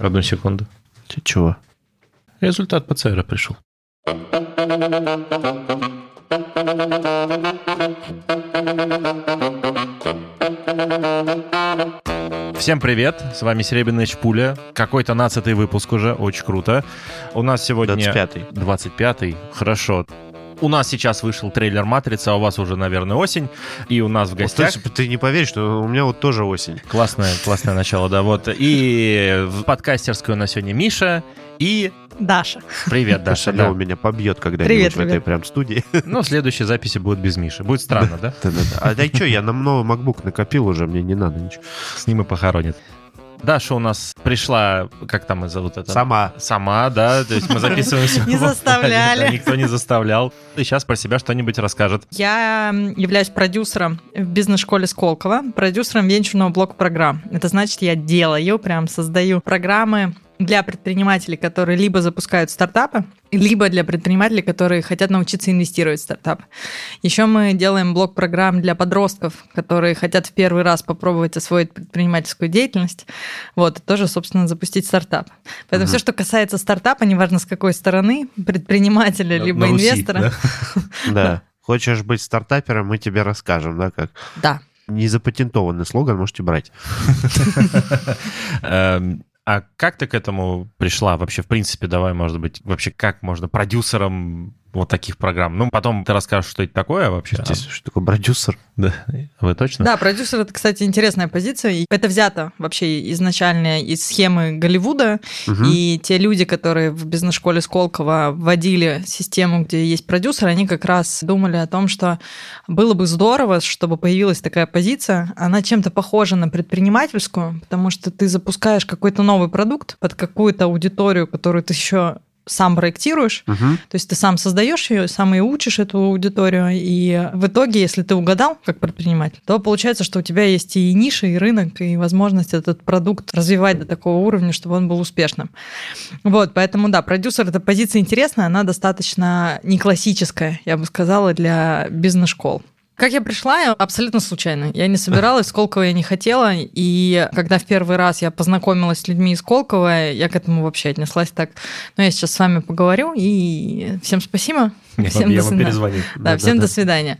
Одну секунду. Ты чего? Результат ПЦР пришел. Всем привет, с вами Серебряная Чпуля. Какой-то нацатый выпуск уже, очень круто. У нас сегодня... 25-й. 25-й, хорошо. У нас сейчас вышел трейлер «Матрица», а у вас уже, наверное, осень. И у нас в Вот гостях... ты, ты не поверишь, что у меня вот тоже осень. Классное, классное начало, да. Вот. И в подкастерской у нас сегодня Миша и... Даша. Привет, Даша. Да. меня побьет когда-нибудь в этой привет. прям студии. Ну, следующие записи будут без Миши. Будет странно, да? Да-да-да. А да что, я на новый MacBook накопил уже, мне не надо ничего. С ним и похоронит. Даша у нас пришла, как там ее зовут это? Сама. Сама, да, то есть мы записываемся. Не заставляли. Никто не заставлял. И сейчас про себя что-нибудь расскажет. Я являюсь продюсером в бизнес-школе Сколково, продюсером венчурного блока программ. Это значит, я делаю, прям создаю программы для предпринимателей, которые либо запускают стартапы, либо для предпринимателей, которые хотят научиться инвестировать в стартап. Еще мы делаем блок программ для подростков, которые хотят в первый раз попробовать освоить предпринимательскую деятельность. Вот, и тоже, собственно, запустить стартап. Поэтому все, что касается стартапа, неважно с какой стороны, предпринимателя, На- либо на Руси, инвестора. Да. Хочешь быть стартапером, мы тебе расскажем, да, как. Да. Незапатентованный слоган можете брать. А как ты к этому пришла вообще, в принципе, давай, может быть, вообще как можно продюсером вот таких программ? Ну, потом ты расскажешь, что это такое вообще. Здесь что такое продюсер? Да, вы точно? Да, продюсер это, кстати, интересная позиция. Это взято вообще изначально из схемы Голливуда. Мгм. И те люди, которые в бизнес-школе Сколково вводили систему, где есть продюсер, они как раз думали о том, что было бы здорово, чтобы появилась такая позиция. Она чем-то похожа на предпринимательскую, потому что ты запускаешь какой-то новый продукт под какую-то аудиторию, которую ты еще сам проектируешь, Мгм. то есть ты сам создаешь ее, сам и учишь эту аудиторию, и в итоге, если ты угадал как предприниматель, то получается, что у тебя есть и ниша, и рынок, и возможность этот продукт развивать до такого уровня, чтобы он был успешным. Вот, поэтому да, продюсер это позиция интересная, она достаточно не классическая, я бы сказала, для бизнес-школ. Как я пришла, я абсолютно случайно. Я не собиралась, Сколково я не хотела. И когда в первый раз я познакомилась с людьми из Сколково, я к этому вообще отнеслась так. Но я сейчас с вами поговорю, и всем спасибо. Всем я до свидания. перезвоню. Да, Да-да-да. всем до свидания.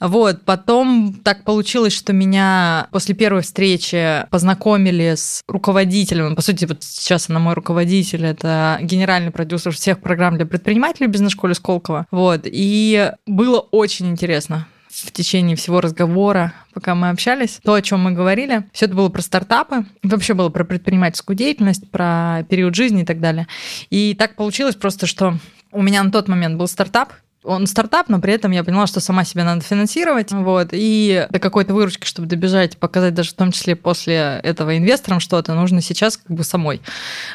Вот, потом так получилось, что меня после первой встречи познакомили с руководителем. По сути, вот сейчас она мой руководитель, это генеральный продюсер всех программ для предпринимателей в бизнес-школе Сколково. Вот, и было очень интересно в течение всего разговора, пока мы общались, то, о чем мы говорили, все это было про стартапы, вообще было про предпринимательскую деятельность, про период жизни и так далее. И так получилось просто, что у меня на тот момент был стартап, он стартап, но при этом я поняла, что сама себя надо финансировать, вот, и до какой-то выручки, чтобы добежать, показать даже в том числе после этого инвесторам что-то, нужно сейчас как бы самой.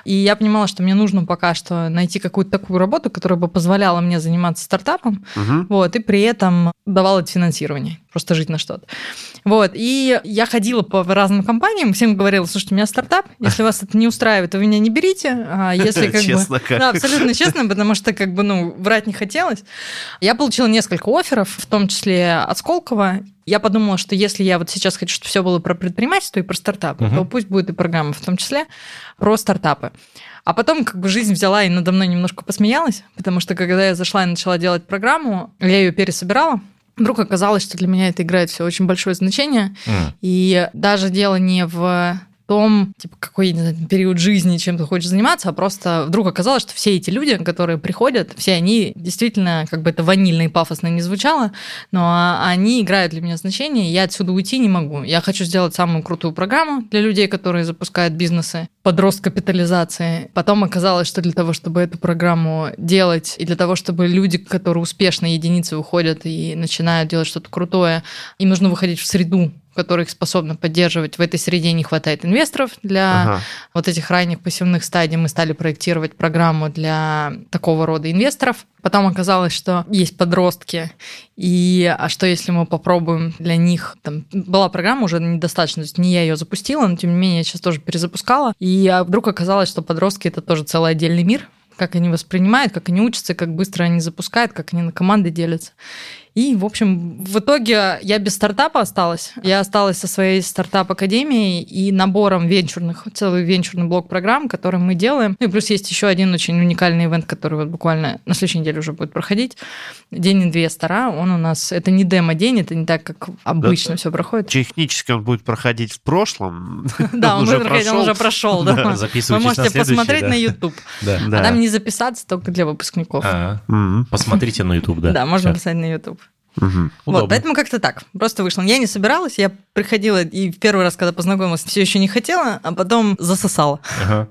И я понимала, что мне нужно пока что найти какую-то такую работу, которая бы позволяла мне заниматься стартапом, Мгм. вот, и при этом давала это финансирование, просто жить на что-то. Вот, и я ходила по разным компаниям, всем говорила, слушайте, у меня стартап, если вас это не устраивает, то вы меня не берите, а если как бы... Честно как. Да, абсолютно честно, потому что как бы, ну, врать не хотелось. Я получила несколько офферов, в том числе от Сколково. Я подумала, что если я вот сейчас хочу, чтобы все было про предпринимательство и про стартапы, Мгм. то пусть будет и программа, в том числе про стартапы. А потом как бы жизнь взяла и надо мной немножко посмеялась, потому что когда я зашла и начала делать программу, я ее пересобирала, вдруг оказалось, что для меня это играет все очень большое значение. М. И даже дело не в том, типа, какой не знаю, период жизни, чем ты хочешь заниматься, а просто вдруг оказалось, что все эти люди, которые приходят, все они действительно, как бы это ванильно и пафосно не звучало, но они играют для меня значение, я отсюда уйти не могу. Я хочу сделать самую крутую программу для людей, которые запускают бизнесы под рост капитализации. Потом оказалось, что для того, чтобы эту программу делать, и для того, чтобы люди, которые успешно единицы уходят и начинают делать что-то крутое, им нужно выходить в среду, которая их способна поддерживать. В этой среде не хватает инвесторов для Ага. вот этих ранних пассивных стадий. Мы стали проектировать программу для такого рода инвесторов. Потом оказалось, что есть подростки, и а что если мы попробуем для них... Там, была программа уже недостаточно, то есть не я ее запустила, но тем не менее я сейчас тоже перезапускала. И а вдруг оказалось, что подростки — это тоже целый отдельный мир, как они воспринимают, как они учатся, как быстро они запускают, как они на команды делятся. И, в общем, в итоге я без стартапа осталась. Я осталась со своей стартап-академией и набором венчурных, целый венчурный блок программ, который мы делаем. Ну и плюс есть еще один очень уникальный ивент, который вот буквально на следующей неделе уже будет проходить. День инвестора. Он у нас, это не демо-день, это не так, как обычно Да. все проходит. Технически он будет проходить в прошлом. Да, он уже будет проходить, он уже прошел. да. Вы можете посмотреть на YouTube. А там не записаться только для выпускников. А. Посмотрите на YouTube, да. Да, можно писать на YouTube. Мгм. Вот, поэтому как-то так. Просто вышла. Я не собиралась, я приходила и в первый раз, когда познакомилась, все еще не хотела, а потом засосала. Ага.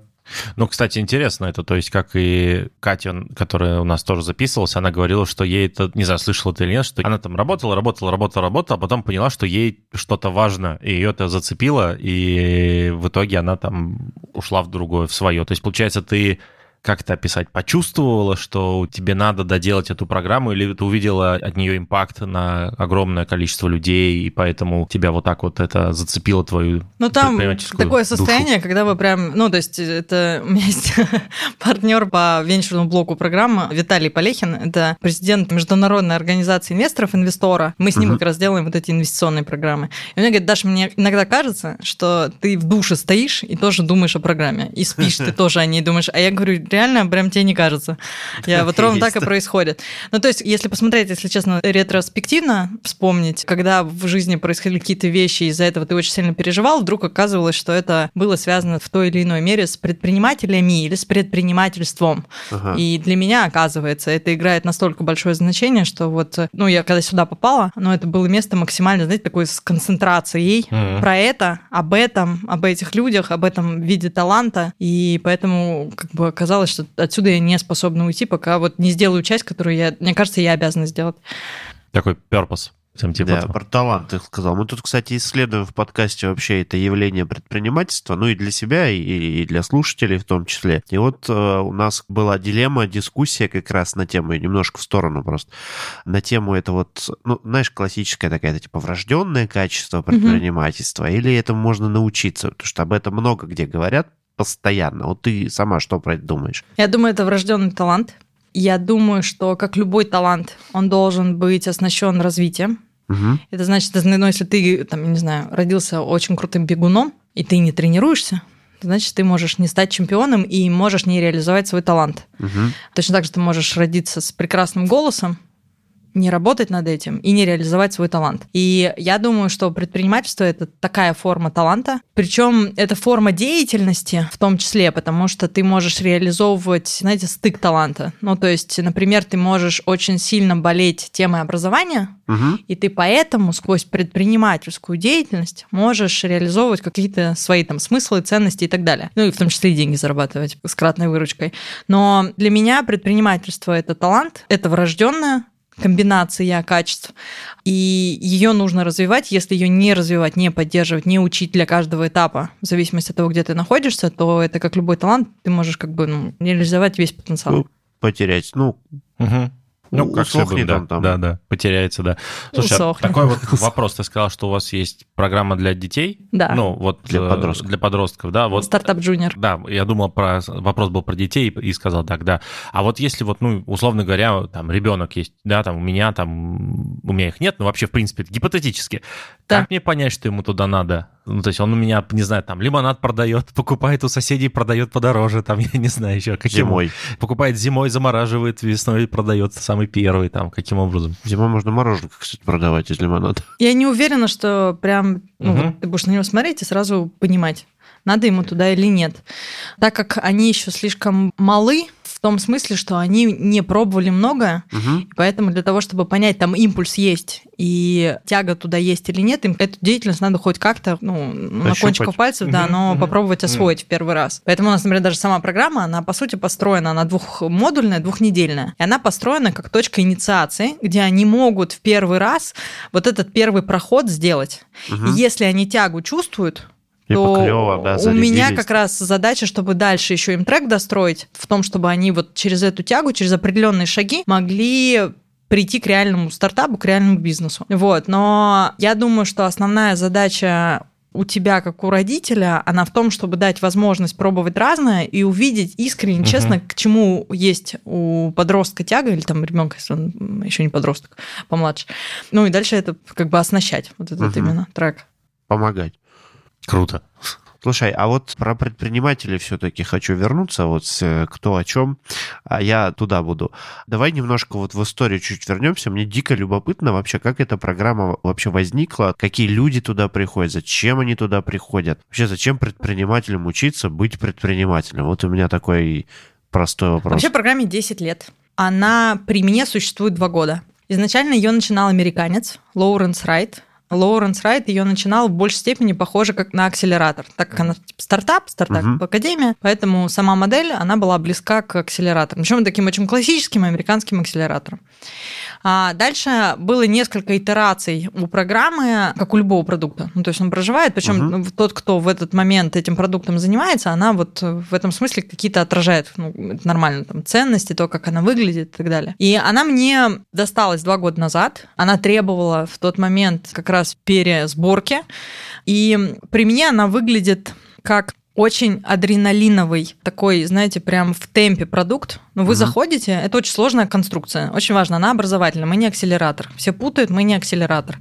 Ну, кстати, интересно это, то есть, как и Катя, которая у нас тоже записывалась, она говорила, что ей это, не знаю, слышала ты или нет, что она там работала, работала, работала, работала, а потом поняла, что ей что-то важно, и ее это зацепило, и в итоге она там ушла в другое, в свое. То есть, получается, ты как это описать, почувствовала, что тебе надо доделать эту программу, или ты увидела от нее импакт на огромное количество людей, и поэтому тебя вот так вот это зацепило твою Ну, там такое душу? состояние, когда вы прям, ну, то есть это у меня есть партнер по венчурному блоку программы Виталий Полехин, это президент Международной организации инвесторов, инвестора. Мы с ним Мгм. как раз делаем вот эти инвестиционные программы. И он говорит, Даша, мне иногда кажется, что ты в душе стоишь и тоже думаешь о программе, и спишь ты тоже о ней думаешь. А я говорю, реально, прям тебе не кажется. Я вот ровно так и происходит. Ну, то есть, если посмотреть, если честно, ретроспективно вспомнить, когда в жизни происходили какие-то вещи, из-за этого ты очень сильно переживал, вдруг оказывалось, что это было связано в той или иной мере с предпринимателями или с предпринимательством. Ага. И для меня, оказывается, это играет настолько большое значение, что вот, ну, я когда сюда попала, ну, это было место максимально, знаете, такой с концентрацией про это, об этом, об этих людях, об этом виде таланта. И поэтому как бы оказалось, что отсюда я не способна уйти, пока вот не сделаю часть, которую я, мне кажется, я обязана сделать. Такой purpose. Всем типа Да, этого. про талант ты сказал. Мы тут, кстати, исследуем в подкасте вообще это явление предпринимательства, ну и для себя, и, и для слушателей в том числе. И вот э, у нас была дилемма, дискуссия как раз на тему, и немножко в сторону просто, на тему это вот, ну, знаешь, классическое такая, типа, врожденное качество предпринимательства, или этому можно научиться, потому что об этом много где говорят постоянно. Вот ты сама что про это думаешь? Я думаю, это врожденный талант. Я думаю, что, как любой талант, он должен быть оснащен развитием. Мгм. Это значит, ну, если ты, там, не знаю, родился очень крутым бегуном, и ты не тренируешься, значит, ты можешь не стать чемпионом и можешь не реализовать свой талант. Мгм. Точно так же ты можешь родиться с прекрасным голосом, не работать над этим и не реализовать свой талант. И я думаю, что предпринимательство это такая форма таланта. Причем это форма деятельности в том числе, потому что ты можешь реализовывать, знаете, стык таланта. Ну, то есть, например, ты можешь очень сильно болеть темой образования, Мгм. и ты поэтому сквозь предпринимательскую деятельность можешь реализовывать какие-то свои там смыслы, ценности и так далее. Ну и в том числе и деньги зарабатывать с кратной выручкой. Но для меня предпринимательство это талант, это врожденная комбинация качеств, и ее нужно развивать. Если ее не развивать, не поддерживать, не учить для каждого этапа, в зависимости от того, где ты находишься, то это как любой талант, ты можешь как бы ну, реализовать весь потенциал. Ну, потерять. Ну, Мгм. Ну, как Усохнет да, он там. да, да, потеряется, да. Слушай, а Усохнет. такой вот вопрос. Ты сказал, что у вас есть программа для детей? Да. Ну, вот Для э, подростков. Для подростков, да. Вот Startup Junior. Да, я думал про вопрос был про детей и сказал так, да. А вот если вот, ну, условно говоря, там ребенок есть, да, там у меня там у меня их нет, но вообще в принципе гипотетически. Да. Как мне понять, что ему туда надо? Ну, то есть он у меня, не знаю, там лимонад продает, покупает у соседей, продает подороже, там я не знаю еще каким. зимой. Покупает зимой, замораживает, весной продает самый первый, там каким образом? Зимой можно мороженое, кстати, продавать из лимонада. Я не уверена, что прям ну, Мгм. вот ты будешь на него смотреть и сразу понимать, надо ему туда или нет. Так как они еще слишком малы, том смысле, что они не пробовали многое, Мгм. и поэтому для того, чтобы понять, там импульс есть и тяга туда есть или нет, им эту деятельность надо хоть как-то, ну, на Ощупать. кончиках пальцев, да, Мгм, но мгм, попробовать освоить в первый раз. Поэтому у нас, например, даже сама программа, она, по сути, построена, она двухмодульная, двухнедельная. И она построена как точка инициации, где они могут в первый раз вот этот первый проход сделать. Мгм. И если они тягу чувствуют, Типа то клёво, да, у меня как раз задача, чтобы дальше еще им трек достроить, в том, чтобы они вот через эту тягу, через определенные шаги могли прийти к реальному стартапу, к реальному бизнесу. Вот, но я думаю, что основная задача у тебя, как у родителя, она в том, чтобы дать возможность пробовать разное и увидеть искренне, угу. честно, к чему есть у подростка тяга, или там ребенка, если он еще не подросток, помладше. Ну и дальше это как бы оснащать, вот этот угу. именно трек. Помогать. Круто. Слушай, а вот про предпринимателей все-таки хочу вернуться, вот кто о чем, а я туда буду. Давай немножко вот в историю чуть вернемся. Мне дико любопытно вообще, как эта программа вообще возникла, какие люди туда приходят, зачем они туда приходят. Вообще, зачем предпринимателям учиться быть предпринимателем? Вот у меня такой простой вопрос. Вообще программе 10 лет. Она при мне существует два года. Изначально ее начинал американец Лоуренс Райт. Лоуренс Райт ее начинал в большей степени похоже как на акселератор, так как она типа, стартап, стартап uh-huh. академия, поэтому сама модель, она была близка к акселератору. Причем таким очень классическим американским акселератором. А дальше было несколько итераций у программы, как у любого продукта. Ну, то есть он проживает, причем угу. тот, кто в этот момент этим продуктом занимается, она вот в этом смысле какие-то отражает, ну, нормально, там, ценности, то, как она выглядит и так далее. И она мне досталась два года назад. Она требовала в тот момент как раз пересборки. И при мне она выглядит как очень адреналиновый, такой, знаете, прям в темпе продукт. Но ну, вы угу. заходите, это очень сложная конструкция. Очень важно, она образовательная, мы не акселератор. Все путают, мы не акселератор.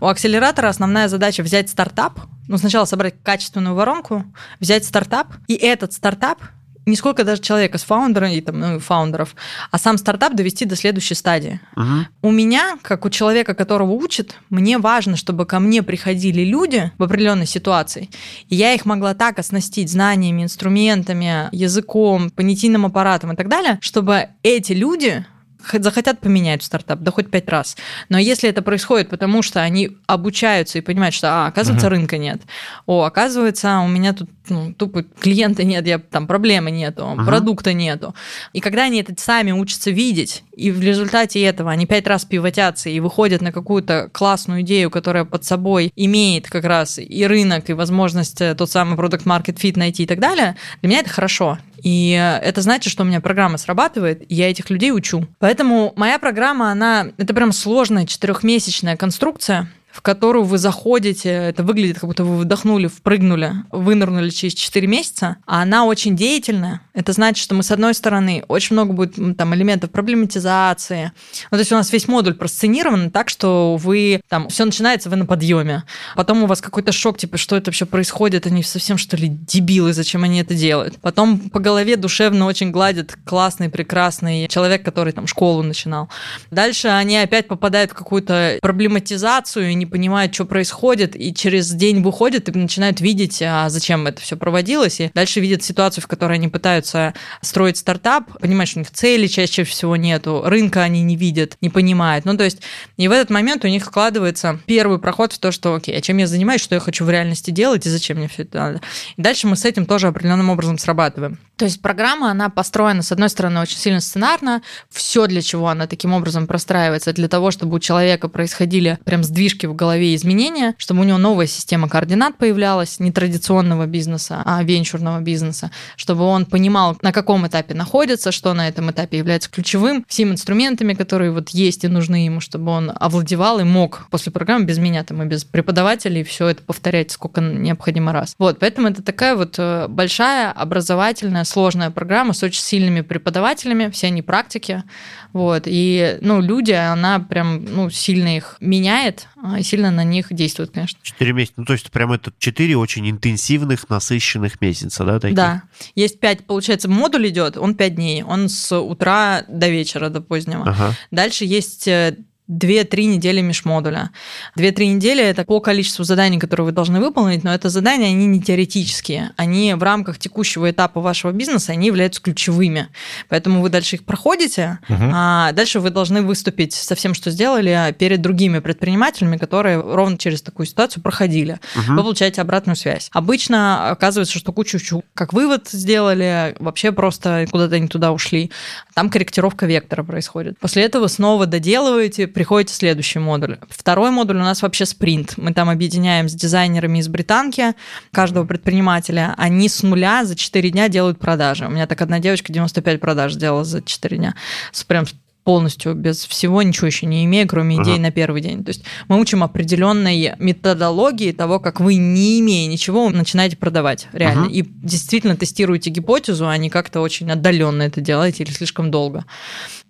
У акселератора основная задача взять стартап, ну, сначала собрать качественную воронку, взять стартап, и этот стартап не сколько даже человека с фаундером и там, ну, фаундеров, а сам стартап довести до следующей стадии. Угу. У меня, как у человека, которого учат, мне важно, чтобы ко мне приходили люди в определенной ситуации, и я их могла так оснастить знаниями, инструментами, языком, понятийным аппаратом и так далее, чтобы эти люди захотят поменять стартап, да хоть пять раз. Но если это происходит, потому что они обучаются и понимают, что, а, оказывается, uh-huh. рынка нет. О, оказывается, у меня тут ну, тупо клиента нет, я, там проблемы нету, uh-huh. продукта нету. И когда они это сами учатся видеть, и в результате этого они пять раз пивотятся и выходят на какую-то классную идею, которая под собой имеет как раз и рынок, и возможность э, тот самый продукт market fit найти и так далее, для меня это хорошо. И это значит, что у меня программа срабатывает, и я этих людей учу. Поэтому моя программа, она, это прям сложная четырехмесячная конструкция, в которую вы заходите, это выглядит, как будто вы вдохнули, впрыгнули, вынырнули через 4 месяца, а она очень деятельная. Это значит, что мы, с одной стороны, очень много будет там элементов проблематизации. Ну, то есть у нас весь модуль просценирован так, что вы там, все начинается, вы на подъеме. Потом у вас какой-то шок, типа, что это вообще происходит, они совсем, что ли, дебилы, зачем они это делают. Потом по голове душевно очень гладит классный, прекрасный человек, который там школу начинал. Дальше они опять попадают в какую-то проблематизацию и не не понимают, что происходит, и через день выходят и начинают видеть, а зачем это все проводилось, и дальше видят ситуацию, в которой они пытаются строить стартап, понимают, что у них цели чаще всего нету, рынка они не видят, не понимают. Ну, то есть, и в этот момент у них складывается первый проход в то, что, окей, а чем я занимаюсь, что я хочу в реальности делать, и зачем мне все это надо. И дальше мы с этим тоже определенным образом срабатываем. То есть программа, она построена, с одной стороны, очень сильно сценарно. Все, для чего она таким образом простраивается, для того, чтобы у человека происходили прям сдвижки в голове изменения, чтобы у него новая система координат появлялась, не традиционного бизнеса, а венчурного бизнеса, чтобы он понимал, на каком этапе находится, что на этом этапе является ключевым, всеми инструментами, которые вот есть и нужны ему, чтобы он овладевал и мог после программы без меня там и без преподавателей все это повторять сколько необходимо раз. Вот, поэтому это такая вот э, большая образовательная сложная программа с очень сильными преподавателями, все они практики, вот, и, ну, люди, она прям, ну, сильно их меняет, а, сильно на них действует, конечно. Четыре месяца, ну, то есть прям это четыре очень интенсивных, насыщенных месяца, да, таких? Да, есть пять, получается, модуль идет, он пять дней, он с утра до вечера, до позднего. Ага. Дальше есть э, 2-3 недели межмодуля. 2-3 недели – это по количеству заданий, которые вы должны выполнить, но это задания, они не теоретические. Они в рамках текущего этапа вашего бизнеса, они являются ключевыми. Поэтому вы дальше их проходите, угу. а дальше вы должны выступить со всем, что сделали, перед другими предпринимателями, которые ровно через такую ситуацию проходили. Угу. Вы получаете обратную связь. Обычно оказывается, что кучу как вывод сделали, вообще просто куда-то не туда ушли. Там корректировка вектора происходит. После этого снова доделываете, приходите следующий модуль. Второй модуль у нас вообще спринт. Мы там объединяем с дизайнерами из британки каждого предпринимателя. Они с нуля за 4 дня делают продажи. У меня так одна девочка 95 продаж сделала за 4 дня. С прям полностью без всего, ничего еще не имея, кроме идей uh-huh. на первый день. То есть мы учим определенной методологии того, как вы, не имея ничего, начинаете продавать реально. Uh-huh. И действительно тестируете гипотезу, а не как-то очень отдаленно это делаете или слишком долго.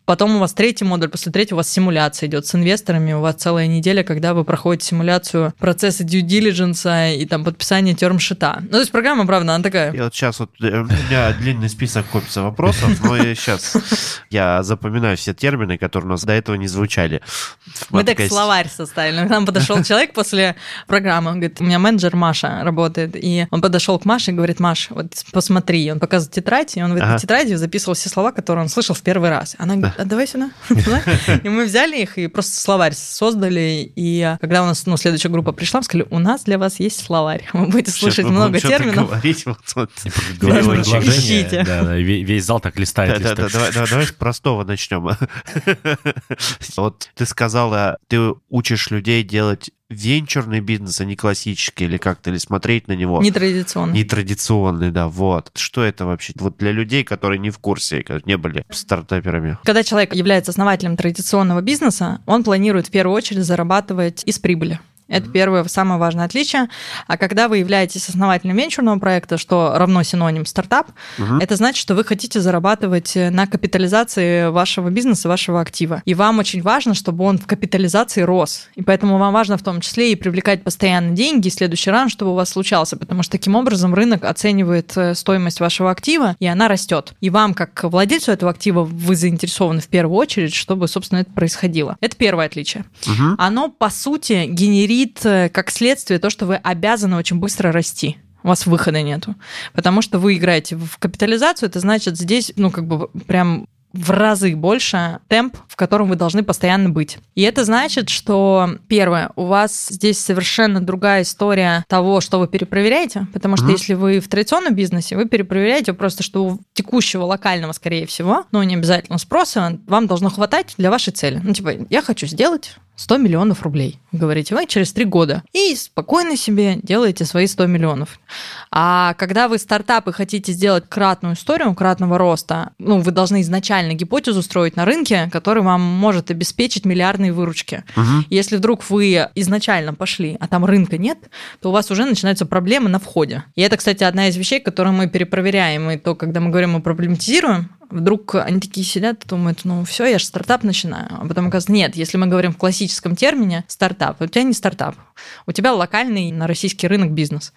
Потом у вас третий модуль, после третьего у вас симуляция идет с инвесторами, у вас целая неделя, когда вы проходите симуляцию процесса due diligence и там подписания термшита. Ну, то есть программа, правда, она такая. И вот сейчас вот э, у меня длинный список копится вопросов, но я сейчас я запоминаю все термины, которые у нас до этого не звучали. Мы так словарь составили. К нам подошел человек после программы, он говорит, у меня менеджер Маша работает, и он подошел к Маше и говорит, Маш, вот посмотри, он показывает тетрадь, и он в этой тетради записывал все слова, которые он слышал в первый раз. Она говорит, а давай сюда. И мы взяли их и просто словарь создали. И когда у нас ну, следующая группа пришла, мы сказали, у нас для вас есть словарь. Вы будете слышать много терминов. Ищите. Весь зал так листает. Давай с простого начнем. Вот ты сказала, ты учишь людей делать венчурный бизнес, а не классический, или как-то, или смотреть на него. Нетрадиционный. Нетрадиционный, да, вот. Что это вообще? Вот для людей, которые не в курсе, не были стартаперами. Когда человек является основателем традиционного бизнеса, он планирует в первую очередь зарабатывать из прибыли. Это первое, самое важное отличие. А когда вы являетесь основателем венчурного проекта, что равно синоним стартап, угу. это значит, что вы хотите зарабатывать на капитализации вашего бизнеса, вашего актива. И вам очень важно, чтобы он в капитализации рос. И поэтому вам важно в том числе и привлекать постоянно деньги, и следующий раунд, чтобы у вас случался, потому что таким образом рынок оценивает э, стоимость вашего актива, и она растет. И вам, как владельцу этого актива, вы заинтересованы в первую очередь, чтобы, собственно, это происходило. Это первое отличие. Угу. Оно, по сути, генерирует генерит э, как следствие то, что вы обязаны очень быстро расти у вас выхода нету. Потому что вы играете в капитализацию, это значит здесь, ну, как бы прям в разы больше темп, в котором вы должны постоянно быть. И это значит, что, первое, у вас здесь совершенно другая история того, что вы перепроверяете, потому что mm-hmm. если вы в традиционном бизнесе, вы перепроверяете просто, что у текущего локального, скорее всего, но не обязательно спроса, вам должно хватать для вашей цели. Ну, типа, я хочу сделать 100 миллионов рублей, говорите вы, через три года. И спокойно себе делаете свои 100 миллионов. А когда вы стартап и хотите сделать кратную историю, кратного роста, ну, вы должны изначально гипотезу строить на рынке, который вам может обеспечить миллиардные выручки. Угу. Если вдруг вы изначально пошли, а там рынка нет, то у вас уже начинаются проблемы на входе. И это, кстати, одна из вещей, которую мы перепроверяем. И то, когда мы говорим, мы проблематизируем, вдруг они такие сидят и думают, ну все, я же стартап начинаю. А потом оказывается, нет, если мы говорим в классическом термине стартап, у тебя не стартап, у тебя локальный на российский рынок бизнес.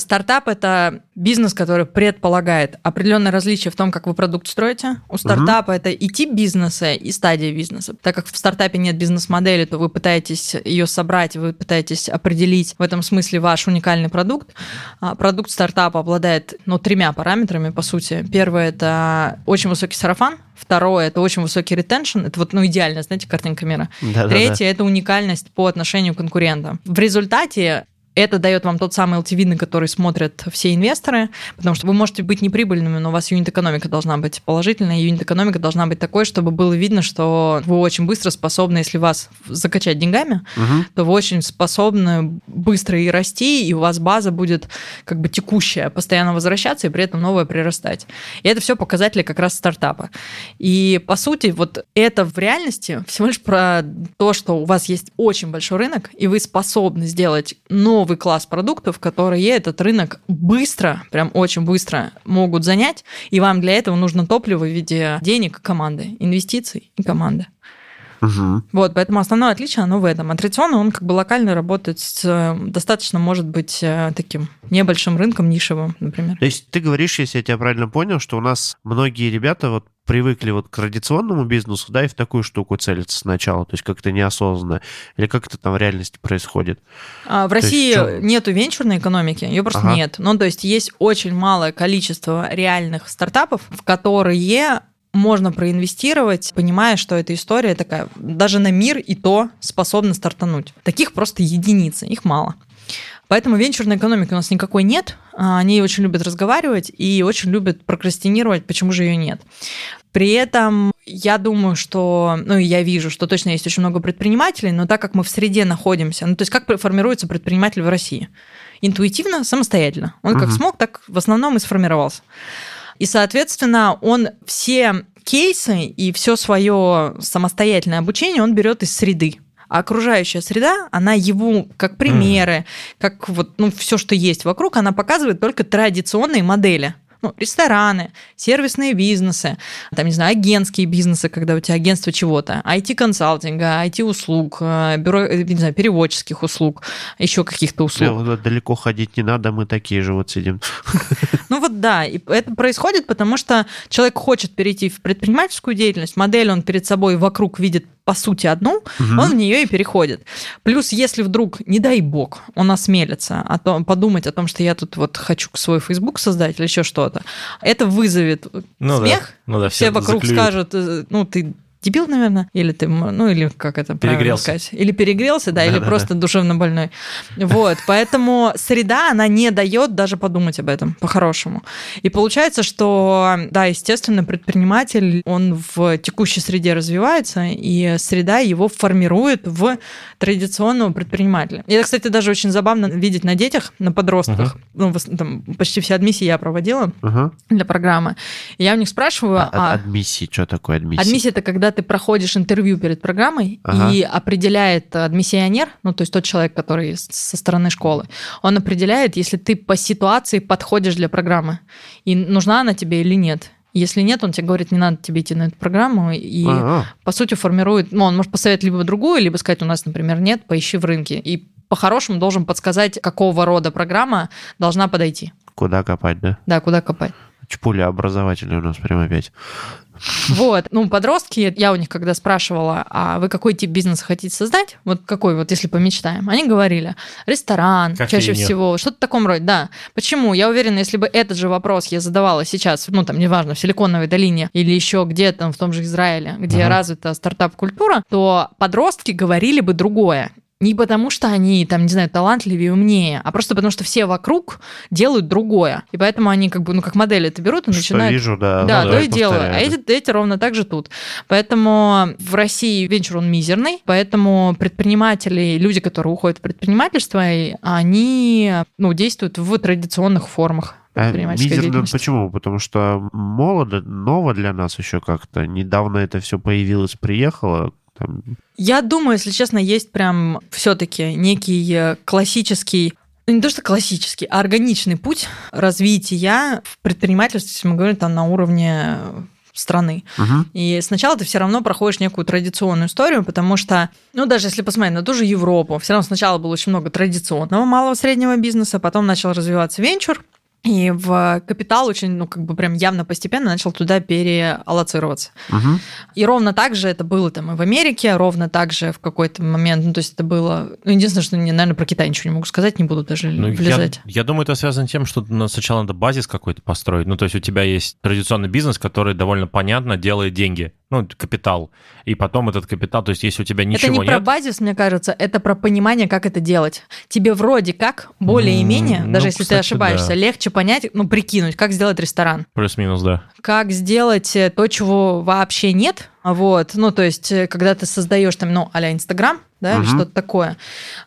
Стартап – это бизнес, который предполагает определенное различие в том, как вы продукт строите. У стартапа угу. это и тип бизнеса, и стадия бизнеса. Так как в стартапе нет бизнес-модели, то вы пытаетесь ее собрать, вы пытаетесь определить в этом смысле ваш уникальный продукт. А продукт стартапа обладает ну, тремя параметрами, по сути. Первое – это очень высокий сарафан, Второе – это очень высокий ретеншн. Это вот, ну, идеальная, знаете, картинка мира. Да, Третье – это уникальность по отношению к конкурентам. В результате это дает вам тот самый LTV, на который смотрят все инвесторы, потому что вы можете быть неприбыльными, но у вас юнит-экономика должна быть положительная, юнит-экономика должна быть такой, чтобы было видно, что вы очень быстро способны, если вас закачать деньгами, угу. то вы очень способны быстро и расти, и у вас база будет как бы текущая, постоянно возвращаться, и при этом новая прирастать. И это все показатели как раз стартапа. И по сути, вот это в реальности всего лишь про то, что у вас есть очень большой рынок, и вы способны сделать новый новый класс продуктов, которые этот рынок быстро, прям очень быстро могут занять, и вам для этого нужно топливо в виде денег команды, инвестиций и команды. Угу. Вот, поэтому основное отличие, оно в этом. А традиционно он как бы локально работает с э, достаточно, может быть, э, таким небольшим рынком, нишевым, например. То есть ты говоришь, если я тебя правильно понял, что у нас многие ребята вот привыкли вот к традиционному бизнесу, да, и в такую штуку целятся сначала, то есть как-то неосознанно, или как это там в реальности происходит? А, в России есть, нету венчурной экономики, ее просто ага. нет. Ну, то есть есть очень малое количество реальных стартапов, в которые можно проинвестировать, понимая, что эта история такая, даже на мир и то способна стартануть. Таких просто единицы, их мало. Поэтому венчурной экономики у нас никакой нет. А, они очень любят разговаривать и очень любят прокрастинировать, почему же ее нет. При этом я думаю, что, ну, я вижу, что точно есть очень много предпринимателей, но так как мы в среде находимся, ну, то есть как формируется предприниматель в России? Интуитивно, самостоятельно. Он угу. как смог, так в основном и сформировался. И, соответственно, он все кейсы и все свое самостоятельное обучение он берет из среды. А окружающая среда, она его как примеры, mm. как вот ну, все, что есть вокруг, она показывает только традиционные модели ну, рестораны, сервисные бизнесы, там, не знаю, агентские бизнесы, когда у тебя агентство чего-то, IT-консалтинга, IT-услуг, э, бюро, э, не знаю, переводческих услуг, еще каких-то услуг. Да, далеко ходить не надо, мы такие же вот сидим. Ну вот да, и это происходит, потому что человек хочет перейти в предпринимательскую деятельность, модель он перед собой вокруг видит по сути одну, угу. он в нее и переходит. Плюс, если вдруг, не дай бог, он осмелится о том, подумать о том, что я тут вот хочу свой Facebook создать или еще что-то, это вызовет ну смех. Да. Ну да, все, все вокруг заклюют. скажут, э, ну ты дебил, наверное, или ты, ну, или как это перегрелся. сказать, или перегрелся, да, да или да, просто да. душевно больной. Вот, поэтому среда, она не дает даже подумать об этом по-хорошему. И получается, что, да, естественно, предприниматель, он в текущей среде развивается, и среда его формирует в традиционного предпринимателя. И это, кстати, даже очень забавно видеть на детях, на подростках. Uh-huh. Ну, там, почти все адмиссии я проводила uh-huh. для программы. И я у них спрашиваю... А, а... Адмиссии, что такое адмиссия? Адмиссия – это когда ты проходишь интервью перед программой, ага. и определяет адмиссионер, ну, то есть тот человек, который со стороны школы, он определяет, если ты по ситуации подходишь для программы, и нужна она тебе или нет. Если нет, он тебе говорит, не надо тебе идти на эту программу, и ага. по сути формирует, ну, он может посоветовать либо другую, либо сказать, у нас, например, нет, поищи в рынке. И по-хорошему должен подсказать, какого рода программа должна подойти. Куда копать, да? Да, куда копать. Чпуля образовательная у нас прямо опять. Вот. Ну, подростки, я у них когда спрашивала, а вы какой тип бизнеса хотите создать? Вот какой вот, если помечтаем? Они говорили, ресторан, Кофейня. чаще всего, что-то в таком роде, да. Почему? Я уверена, если бы этот же вопрос я задавала сейчас, ну, там, неважно, в Силиконовой долине или еще где-то в том же Израиле, где угу. развита стартап-культура, то подростки говорили бы другое. Не потому, что они, там, не знаю, талантливее и умнее, а просто потому, что все вокруг делают другое. И поэтому они как бы, ну, как модели это берут и что начинают... вижу, да. Да, ну, то и делаю. А эти, эти ровно так же тут. Поэтому в России венчур, он мизерный, поэтому предприниматели, люди, которые уходят в предпринимательство, они, ну, действуют в традиционных формах. А мизерно почему? Потому что молодо, ново для нас еще как-то. Недавно это все появилось, приехало. Там... Я думаю, если честно, есть прям все-таки некий э, классический ну, не то, что классический, а органичный путь развития в предпринимательстве, если мы говорим там на уровне страны. Угу. И сначала ты все равно проходишь некую традиционную историю, потому что, ну, даже если посмотреть на ту же Европу, все равно сначала было очень много традиционного малого среднего бизнеса, потом начал развиваться венчур, и в капитал очень, ну, как бы прям явно постепенно начал туда переаллоцироваться. Угу. И ровно так же это было там и в Америке, ровно так же в какой-то момент, ну, то есть это было... Ну, единственное, что, наверное, про Китай ничего не могу сказать, не буду даже ну, влезать. Я, я думаю, это связано с тем, что сначала надо базис какой-то построить. Ну, то есть у тебя есть традиционный бизнес, который довольно понятно делает деньги ну, капитал, и потом этот капитал, то есть если у тебя ничего нет... Это не нет, про базис, мне кажется, это про понимание, как это делать. Тебе вроде как, более-менее, mm, даже ну, если кстати, ты ошибаешься, да. легче понять, ну, прикинуть, как сделать ресторан. Плюс-минус, да. Как сделать э, то, чего вообще нет, вот, ну, то есть, э, когда ты создаешь там, ну, а Инстаграм, да, угу. или что-то такое.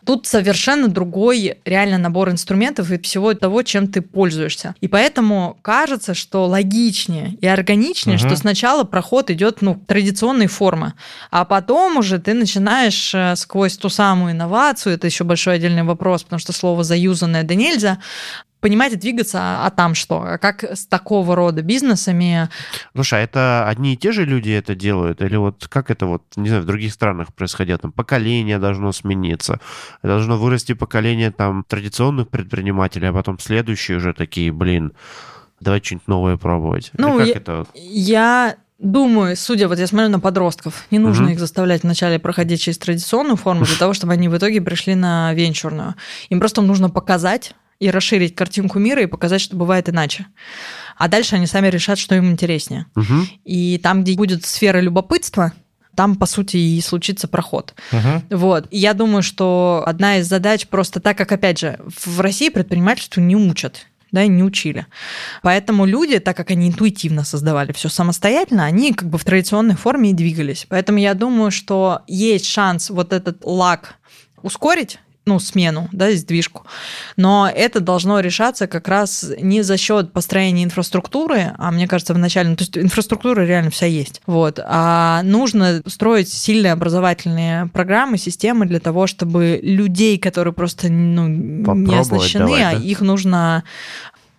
Тут совершенно другой реально набор инструментов и всего того, чем ты пользуешься. И поэтому кажется, что логичнее и органичнее, угу. что сначала проход идет, ну, традиционной формы, а потом уже ты начинаешь э, сквозь ту самую инновацию, это еще большой отдельный вопрос, потому что слово заюзанное да нельзя, понимать и двигаться, а там что? А как с такого рода бизнесами? Слушай, а это одни и те же люди это делают? Или вот как это вот, не знаю, в других странах происходило? Там поколение должно смениться, должно вырасти поколение там традиционных предпринимателей, а потом следующие уже такие, блин, давай что-нибудь новое пробовать. Ну, я, это? я думаю, судя, вот я смотрю на подростков, не нужно угу. их заставлять вначале проходить через традиционную форму для того, чтобы они в итоге пришли на венчурную. Им просто нужно показать, и расширить картинку мира и показать, что бывает иначе. А дальше они сами решат, что им интереснее. Угу. И там, где будет сфера любопытства, там, по сути, и случится проход. Угу. Вот. И я думаю, что одна из задач просто так, как, опять же, в России предпринимательству не учат да, не учили. Поэтому люди, так как они интуитивно создавали все самостоятельно, они как бы в традиционной форме и двигались. Поэтому я думаю, что есть шанс вот этот лак ускорить, ну, смену, да, сдвижку. Но это должно решаться как раз не за счет построения инфраструктуры, а мне кажется, вначале, ну, то есть инфраструктура реально вся есть, вот, а нужно строить сильные образовательные программы, системы для того, чтобы людей, которые просто ну, не оснащены, давай, а да? а их нужно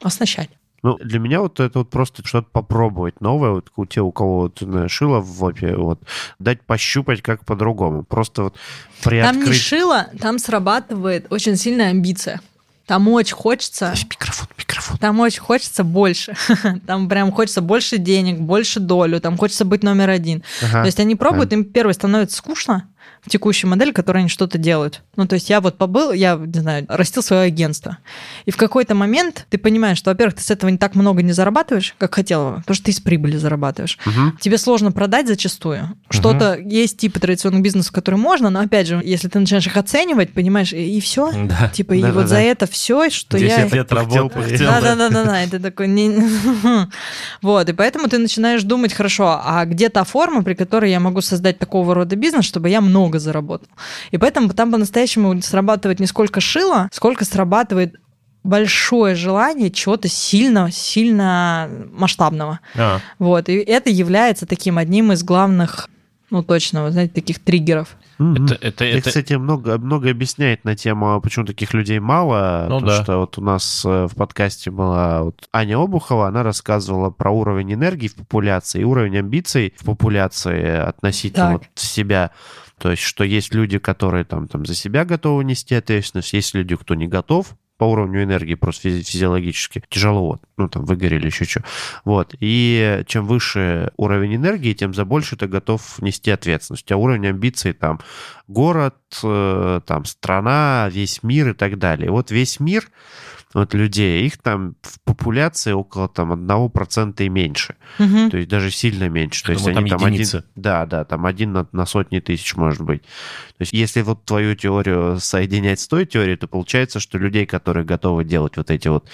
оснащать. Ну, для меня вот это вот просто что-то попробовать новое, вот у тех, у кого вот шило в лобе, вот, дать пощупать как по-другому. Просто вот приоткрыть... Там не шило, там срабатывает очень сильная амбиция. Там очень хочется... Микрофон, микрофон. Там очень хочется больше. Там прям хочется больше денег, больше долю, там хочется быть номер один. Ага. То есть они пробуют, ага. им первый становится скучно, текущей модели, которой они что-то делают. Ну, то есть я вот побыл, я, не знаю, растил свое агентство. И в какой-то момент ты понимаешь, что, во-первых, ты с этого не так много не зарабатываешь, как хотел, потому что ты из прибыли зарабатываешь. Угу. Тебе сложно продать зачастую. Угу. Что-то есть типы традиционных бизнесов, которые можно, но опять же, если ты начинаешь их оценивать, понимаешь, и, и все. Да. Типа, да, и да, вот да. за это все, что 10 я... лет работы. Да, да, да, да, да. Это такой... Вот, и поэтому ты начинаешь думать, хорошо, а где та форма, при которой я могу создать такого рода бизнес, чтобы я много много заработал. И поэтому там по-настоящему срабатывает не сколько шило, сколько срабатывает большое желание чего-то сильно, сильно масштабного. А. Вот. И это является таким одним из главных, ну точно, вы знаете, таких триггеров. Mm-hmm. Это, это, это, кстати, много, много объясняет на тему, почему таких людей мало. Ну, потому да. что вот у нас э, в подкасте была вот Аня Обухова, она рассказывала про уровень энергии в популяции и уровень амбиций в популяции относительно вот себя. То есть, что есть люди, которые там, там за себя готовы нести ответственность, есть люди, кто не готов, по уровню энергии просто физиологически тяжело, вот, ну, там, выгорели еще что. Вот, и чем выше уровень энергии, тем за больше ты готов нести ответственность. А уровень амбиций, там, город, э, там, страна, весь мир и так далее. Вот весь мир, вот людей, их там в популяции около там одного процента и меньше. Угу. То есть даже сильно меньше. То есть они там единицы. один... Да, да, там один на, на сотни тысяч может быть. То есть если вот твою теорию соединять с той теорией, то получается, что людей, которые готовы делать вот эти вот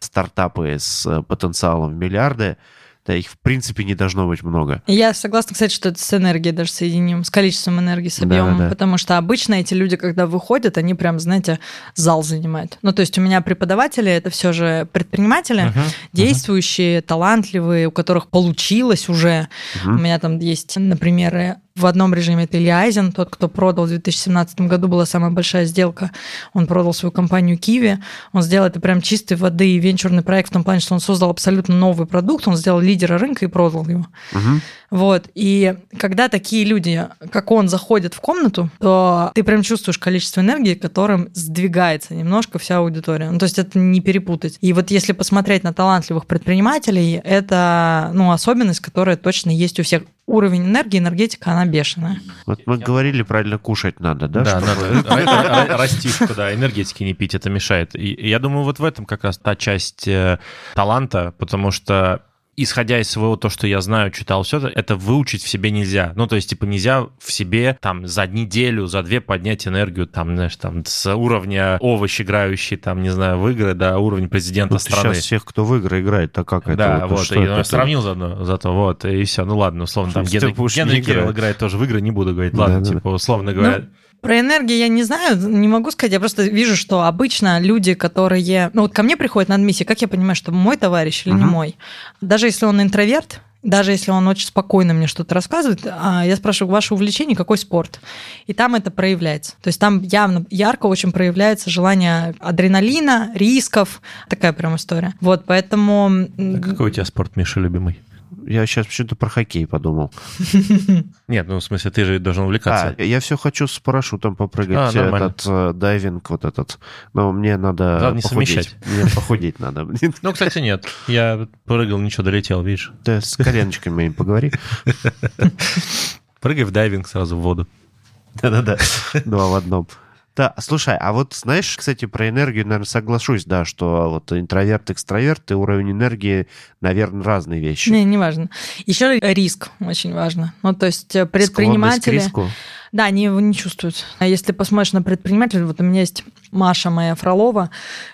стартапы с э, потенциалом в миллиарды, да, их в принципе не должно быть много. Я согласна, кстати, что это с энергией даже соединим, с количеством энергии, с объемом, да, да. потому что обычно эти люди, когда выходят, они прям, знаете, зал занимают. Ну, то есть у меня преподаватели это все же предприниматели, uh-huh, действующие, uh-huh. талантливые, у которых получилось уже. Uh-huh. У меня там есть, например, в одном режиме это Илья Айзен, тот, кто продал в 2017 году, была самая большая сделка. Он продал свою компанию Киви. Он сделал это прям чистой воды и венчурный проект в том плане, что он создал абсолютно новый продукт, он сделал лидера рынка и продал его. Угу. Вот. И когда такие люди, как он, заходят в комнату, то ты прям чувствуешь количество энергии, которым сдвигается немножко вся аудитория. Ну, то есть это не перепутать. И вот если посмотреть на талантливых предпринимателей, это ну, особенность, которая точно есть у всех уровень энергии, энергетика, она бешеная. Вот мы говорили, правильно кушать надо, да? Да, надо растишку, да, энергетики не пить, это мешает. И я думаю, вот в этом как раз та часть э, таланта, потому что исходя из своего, то, что я знаю, читал, все это, это выучить в себе нельзя. Ну, то есть, типа, нельзя в себе там за неделю, за две поднять энергию, там, знаешь, там, с уровня овощ играющий, там, не знаю, в игры до уровня президента ну, страны. сейчас всех, кто в игры играет, так как это? Да, вот, и, это, сравнил заодно, зато, вот, и все, ну ладно, условно, там, Генри, Кирилл играет тоже в игры, не буду говорить, ладно, да, типа, да. условно говоря... Про энергию я не знаю, не могу сказать. Я просто вижу, что обычно люди, которые... Ну вот ко мне приходят на адмиссии, как я понимаю, что мой товарищ или uh-huh. не мой? Даже если он интроверт, даже если он очень спокойно мне что-то рассказывает, а, я спрашиваю, ваше увлечение, какой спорт? И там это проявляется. То есть там явно, ярко очень проявляется желание адреналина, рисков, такая прям история. Вот, поэтому... А какой у тебя спорт, Миша, любимый? Я сейчас почему-то про хоккей подумал. Нет, ну в смысле, ты же должен увлекаться. А, я все хочу с парашютом попрыгать, а, этот э, дайвинг вот этот. Но мне надо Главное, не совмещать. Мне похудеть надо. Ну, кстати, нет. Я прыгал, ничего, долетел, видишь. Да, с коленочками моими поговори. Прыгай в дайвинг сразу в воду. Да-да-да, два в одном. Да, слушай, а вот знаешь, кстати, про энергию, наверное, соглашусь, да, что вот интроверт, экстраверт и уровень энергии, наверное, разные вещи. Не, не важно. Еще риск очень важно. Ну, то есть э, предприниматели... Да, они его не чувствуют. А если посмотришь на предпринимателей, вот у меня есть Маша моя Фролова,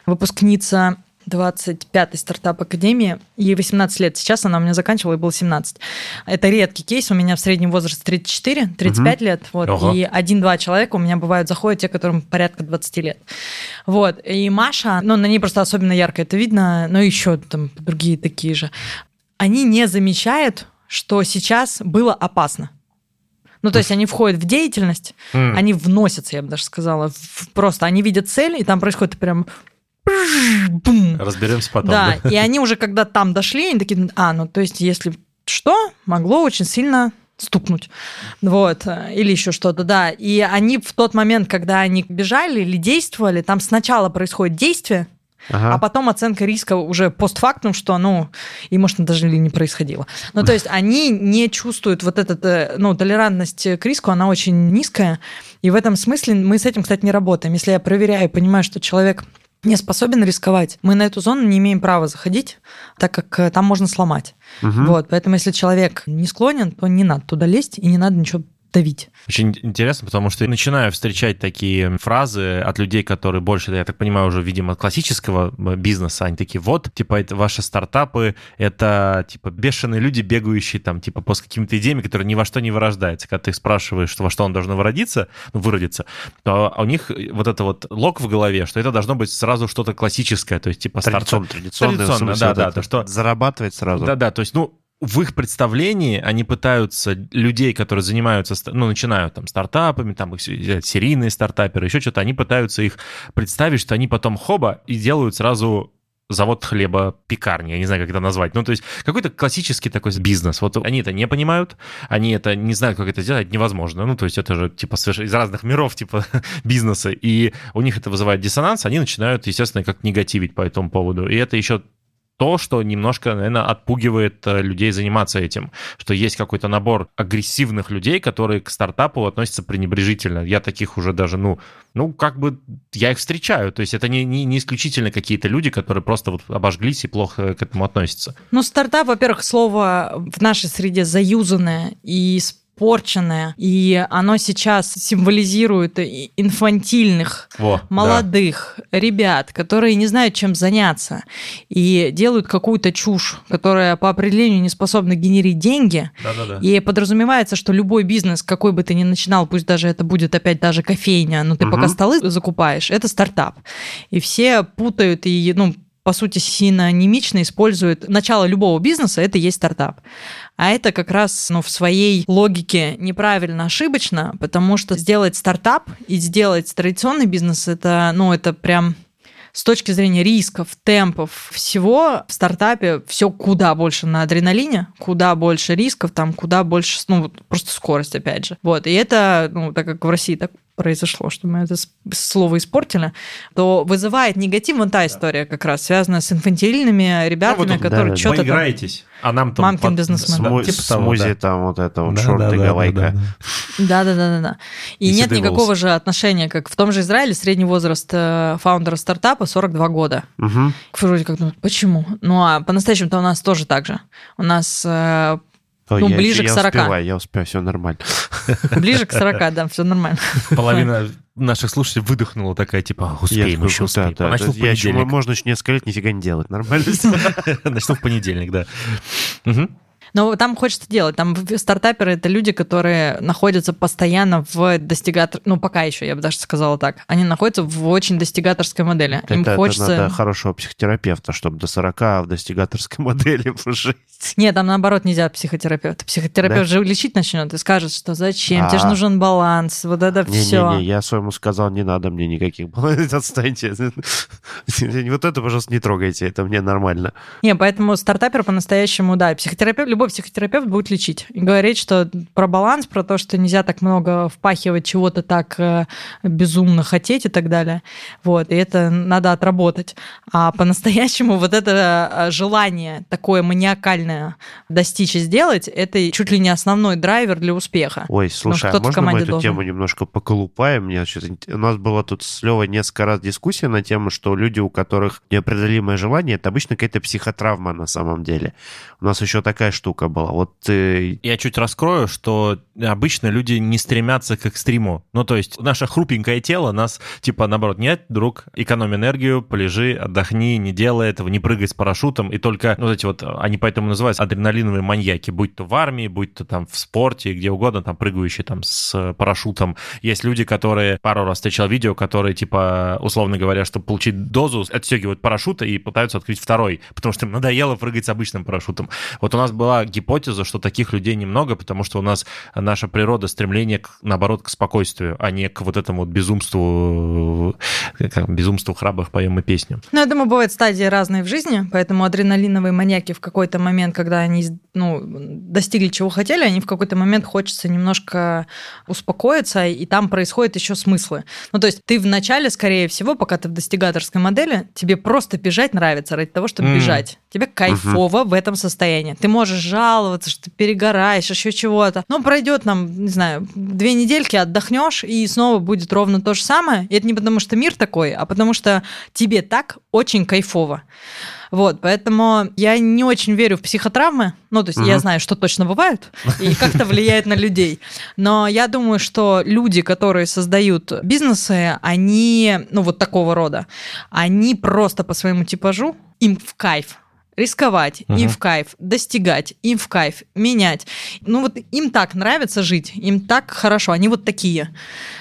выпускница 25-й стартап Академии, ей 18 лет. Сейчас она у меня заканчивала, и было 17. Это редкий кейс, у меня в среднем возраст 34, 35 угу. лет, вот, Ого. и один-два человека у меня бывают заходят, те, которым порядка 20 лет. Вот, и Маша, ну, на ней просто особенно ярко это видно, но еще там другие такие же. Они не замечают, что сейчас было опасно. Ну, то есть они входят в деятельность, mm. они вносятся, я бы даже сказала, в, просто они видят цель, и там происходит прям Разберемся потом. Да, да, и они уже когда там дошли, они такие, а, ну то есть если что, могло очень сильно стукнуть, вот, или еще что-то, да. И они в тот момент, когда они бежали или действовали, там сначала происходит действие, Ага. А потом оценка риска уже постфактум, что, ну, и, может, даже или не происходило. Ну, то есть они не чувствуют вот этот, э, ну, толерантность к риску, она очень низкая. И в этом смысле мы с этим, кстати, не работаем. Если я проверяю и понимаю, что человек не способен рисковать, мы на эту зону не имеем права заходить, так как э, там можно сломать. Угу. Вот, поэтому если человек не склонен, то не надо туда лезть и не надо ничего давить. Очень интересно, потому что я начинаю встречать такие фразы от людей, которые больше, я так понимаю, уже, видимо, классического бизнеса, они такие, вот, типа, это ваши стартапы, это, типа, бешеные люди, бегающие там, типа, по каким-то идеями, которые ни во что не вырождаются. Когда ты их спрашиваешь, во что он должен выродиться, ну, выродиться, то у них вот это вот лог в голове, что это должно быть сразу что-то классическое, то есть, типа, стартап. Традиционно, традиционно, да, да, то, что... Зарабатывать сразу. Да-да, то есть, ну, в их представлении они пытаются людей, которые занимаются, ну, начинают там стартапами, там серийные стартаперы, еще что-то, они пытаются их представить, что они потом хоба и делают сразу завод хлеба, пекарни, я не знаю, как это назвать. Ну, то есть какой-то классический такой бизнес. Вот они это не понимают, они это не знают, как это делать, невозможно. Ну, то есть это же типа из разных миров типа бизнеса, и у них это вызывает диссонанс, они начинают, естественно, как негативить по этому поводу. И это еще то, что немножко, наверное, отпугивает э, людей заниматься этим, что есть какой-то набор агрессивных людей, которые к стартапу относятся пренебрежительно. Я таких уже даже, ну, ну, как бы я их встречаю. То есть это не, не, не исключительно какие-то люди, которые просто вот обожглись и плохо к этому относятся. Ну, стартап, во-первых, слово в нашей среде заюзанное и испорченное, и оно сейчас символизирует инфантильных, Во, молодых да. ребят, которые не знают, чем заняться, и делают какую-то чушь, которая по определению не способна генерить деньги. Да-да-да. И подразумевается, что любой бизнес, какой бы ты ни начинал, пусть даже это будет опять даже кофейня, но ты угу. пока столы закупаешь, это стартап. И все путают и, ну, по сути, синонимично используют начало любого бизнеса, это есть стартап. А это как раз ну, в своей логике неправильно, ошибочно, потому что сделать стартап и сделать традиционный бизнес, это, ну, это прям с точки зрения рисков, темпов, всего в стартапе все куда больше на адреналине, куда больше рисков, там куда больше, ну, просто скорость, опять же. Вот, и это, ну, так как в России так произошло, что мы это слово испортили, то вызывает негатив вон та история как раз, связанная с инфантильными ребятами, ну, вот которые да, что-то... Вы играетесь, а нам там... Мамкин под... бизнесмен. Сму... Типа смузи да. там вот это вот, да, шорты, да, гавайка. Да-да-да-да. И, и нет никакого волосы. же отношения, как в том же Израиле средний возраст э, фаундера стартапа 42 года. Угу. Вроде как, ну, почему? Ну, а по-настоящему-то у нас тоже так же. У нас э, ну, я, ближе я к 40. Успеваю, я успею, все нормально. Ближе к 40, да, все нормально. Половина наших слушателей выдохнула такая, типа, успеем, еще успеем. Да, Начну в понедельник. можно еще несколько лет нифига не делать, нормально. Начну в понедельник, да. Но там хочется делать. Там стартаперы это люди, которые находятся постоянно в достигатор... Ну, пока еще, я бы даже сказала так. Они находятся в очень достигаторской модели. Это, Им это хочется... надо хорошего психотерапевта, чтобы до 40 в достигаторской модели жить. Нет, там наоборот нельзя психотерапевта. Психотерапевт да? же лечить начнет и скажет, что зачем, тебе же а. нужен баланс, вот это не, все. Не-не-не, я своему сказал, не надо мне никаких балансов, отстаньте. Вот это, пожалуйста, не трогайте, это мне нормально. Не, поэтому стартапер по-настоящему, да, психотерапевт, любой психотерапевт будет лечить и говорить, что про баланс, про то, что нельзя так много впахивать чего-то так э, безумно хотеть и так далее. Вот, и это надо отработать. А по-настоящему вот это э, желание такое маниакальное достичь и сделать, это чуть ли не основной драйвер для успеха. Ой, слушай, а можно мы эту должен? тему немножко поколупаем? Мне у нас была тут с Левой несколько раз дискуссия на тему, что люди, у которых неопределимое желание, это обычно какая-то психотравма на самом деле. У нас еще такая штука штука была. Вот э, Я чуть раскрою, что обычно люди не стремятся к экстриму. Ну, то есть наше хрупенькое тело нас, типа, наоборот, нет, друг, экономь энергию, полежи, отдохни, не делай этого, не прыгай с парашютом. И только ну, вот эти вот, они поэтому называются адреналиновые маньяки, будь то в армии, будь то там в спорте, где угодно, там прыгающие там с парашютом. Есть люди, которые, пару раз встречал видео, которые, типа, условно говоря, чтобы получить дозу, отстегивают парашюта и пытаются открыть второй, потому что им надоело прыгать с обычным парашютом. Вот у нас была гипотеза, что таких людей немного, потому что у нас наша природа стремление, наоборот, к спокойствию, а не к вот этому вот безумству, как, безумству храбрых поем и песню. Ну, я думаю, бывают стадии разные в жизни, поэтому адреналиновые маньяки в какой-то момент, когда они ну, достигли чего хотели, они в какой-то момент хочется немножко успокоиться, и там происходят еще смыслы. Ну, то есть ты вначале, скорее всего, пока ты в достигаторской модели, тебе просто бежать нравится ради того, чтобы mm. бежать. Тебе кайфово uh-huh. в этом состоянии. Ты можешь жаловаться, что ты перегораешь, еще чего-то. Но пройдет нам, не знаю, две недельки, отдохнешь, и снова будет ровно то же самое. И это не потому, что мир такой, а потому что тебе так очень кайфово. Вот, поэтому я не очень верю в психотравмы. Ну, то есть угу. я знаю, что точно бывают и как-то влияет на людей. Но я думаю, что люди, которые создают бизнесы, они, ну, вот такого рода, они просто по своему типажу, им в кайф рисковать, угу. им в кайф, достигать, им в кайф, менять. Ну вот им так нравится жить, им так хорошо, они вот такие.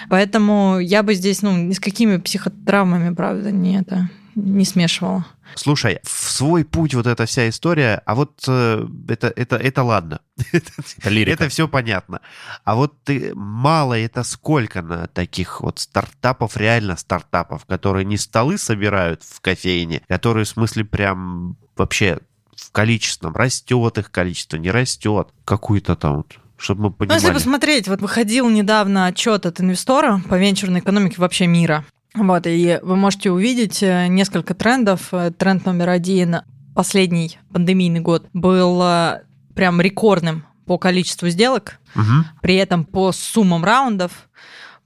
Поэтому я бы здесь, ну, ни с какими психотравмами, правда, не это не смешивала. Слушай, в свой путь вот эта вся история, а вот э, это, это, это ладно. Это, лирика. это все понятно. А вот ты мало это сколько на таких вот стартапов, реально стартапов, которые не столы собирают в кофейне, которые в смысле прям вообще в количественном растет их количество, не растет. Какую-то там вот чтобы мы понимали. Ну, если посмотреть, вот выходил недавно отчет от инвестора по венчурной экономике вообще мира. Вот, и вы можете увидеть э, несколько трендов. Э, тренд номер один, последний пандемийный год, был э, прям рекордным по количеству сделок, угу. при этом по суммам раундов,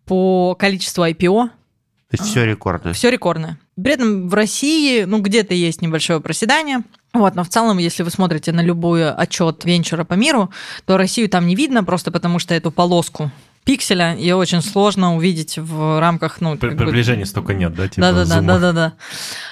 по количеству IPO. То есть все рекордное. Все рекордное. При этом в России, ну, где-то есть небольшое проседание. Вот, но в целом, если вы смотрите на любой отчет венчура по миру, то Россию там не видно, просто потому что эту полоску пикселя, ее очень сложно увидеть в рамках... Ну, При, приближения бы... столько нет, да? Типа Да-да-да, да-да-да.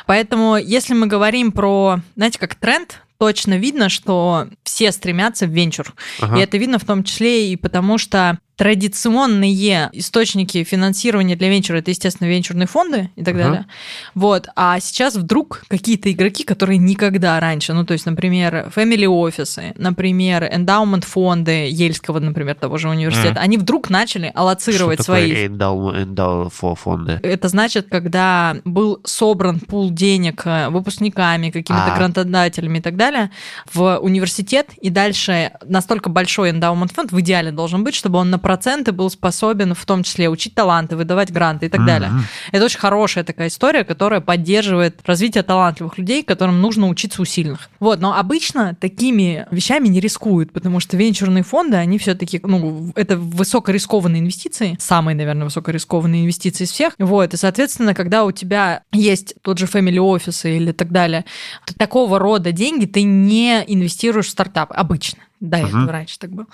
Поэтому, если мы говорим про, знаете, как тренд, точно видно, что все стремятся в венчур. Ага. И это видно в том числе и потому, что традиционные источники финансирования для венчура это, естественно, венчурные фонды и так uh-huh. далее. Вот. А сейчас вдруг какие-то игроки, которые никогда раньше, ну, то есть, например, family офисы, например, эндаумент фонды Ельского, например, того же университета, uh-huh. они вдруг начали аллоцировать Что свои... Эндаумент фонды? Это значит, когда был собран пул денег э, выпускниками, какими-то а. грантодателями и так далее в университет, и дальше настолько большой эндаумент фонд в идеале должен быть, чтобы он на проценты был способен в том числе учить таланты, выдавать гранты и так mm-hmm. далее. Это очень хорошая такая история, которая поддерживает развитие талантливых людей, которым нужно учиться у сильных. Вот, но обычно такими вещами не рискуют, потому что венчурные фонды, они все-таки, ну, это высокорискованные инвестиции, самые, наверное, высокорискованные инвестиции из всех. Вот, и, соответственно, когда у тебя есть тот же family office или так далее, то такого рода деньги ты не инвестируешь в стартап обычно. До угу. этого раньше так было.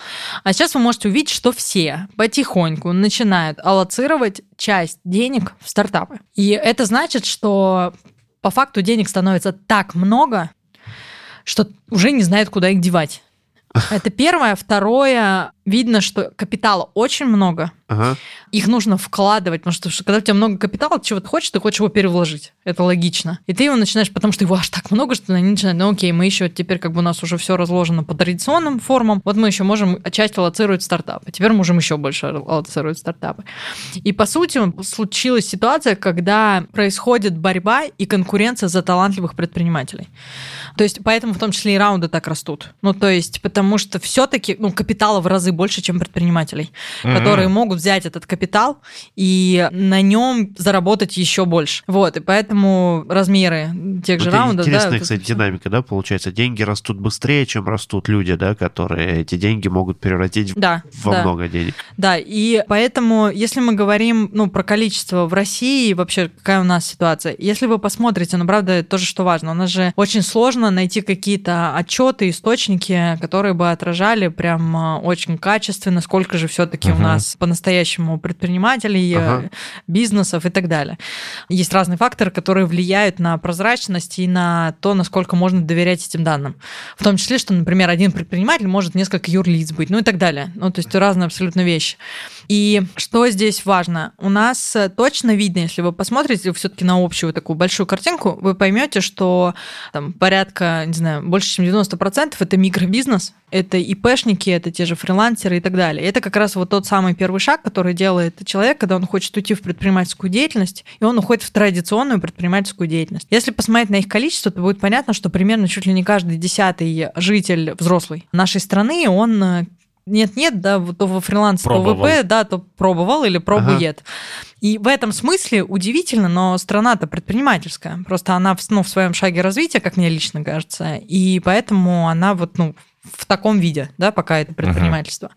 А сейчас вы можете увидеть, что все потихоньку начинают аллоцировать часть денег в стартапы. И это значит, что по факту денег становится так много, что уже не знают, куда их девать. Это первое. Второе, видно, что капитала очень много. Ага. Их нужно вкладывать, потому что когда у тебя много капитала, чего ты хочешь, ты хочешь его перевложить. Это логично. И ты его начинаешь, потому что его аж так много, что они начинают, ну окей, мы еще теперь как бы у нас уже все разложено по традиционным формам, вот мы еще можем часть аллоцировать стартапы. Теперь можем еще больше аллоцировать стартапы. И по сути случилась ситуация, когда происходит борьба и конкуренция за талантливых предпринимателей. То есть поэтому в том числе и раунды так растут. Ну то есть потому что все-таки ну, капитала в разы больше, чем предпринимателей, Мгм. которые могут взять этот капитал и на нем заработать еще больше. Вот, и поэтому размеры тех же Вот раундов... да, Интересная, вот кстати, всё. динамика, да, получается. Деньги растут быстрее, чем растут люди, да, которые эти деньги могут превратить Да, во да. много денег. Да, и поэтому, если мы говорим ну, про количество в России, вообще какая у нас ситуация, если вы посмотрите, ну, правда, это тоже что важно, у нас же очень сложно найти какие-то отчеты, источники, которые бы отражали прям а, очень качественно, сколько же все-таки у Мгм. нас по-настоящему предпринимателей, э, Ага. бизнесов и так далее. Есть разные факторы, которые влияют на прозрачность и на то, насколько можно доверять этим данным. В том числе, что, например, один предприниматель может несколько юрлиц быть, ну и так далее. Ну, то есть разные абсолютно вещи. И что здесь важно? У нас э, точно видно, если вы посмотрите все-таки на общую такую большую картинку, вы поймете, что там, порядка, не знаю, больше, чем 90% это микробизнес, это ИПшники, это те же фрилансеры и так далее. Это как раз вот тот самый первый шаг, который делает человек, когда он хочет уйти в предпринимательскую деятельность, и он уходит в традиционную предпринимательскую деятельность. Если посмотреть на их количество, то будет понятно, что примерно чуть ли не каждый десятый житель взрослый нашей страны, он э, нет-нет, да, то во фриланс, то Пробовал. ВП, да, то пробовал или пробует. И в этом смысле удивительно, но страна-то предпринимательская. Просто она в, ну, в своем шаге развития, как мне лично кажется, и поэтому она вот, ну, в таком виде, да, пока это предпринимательство.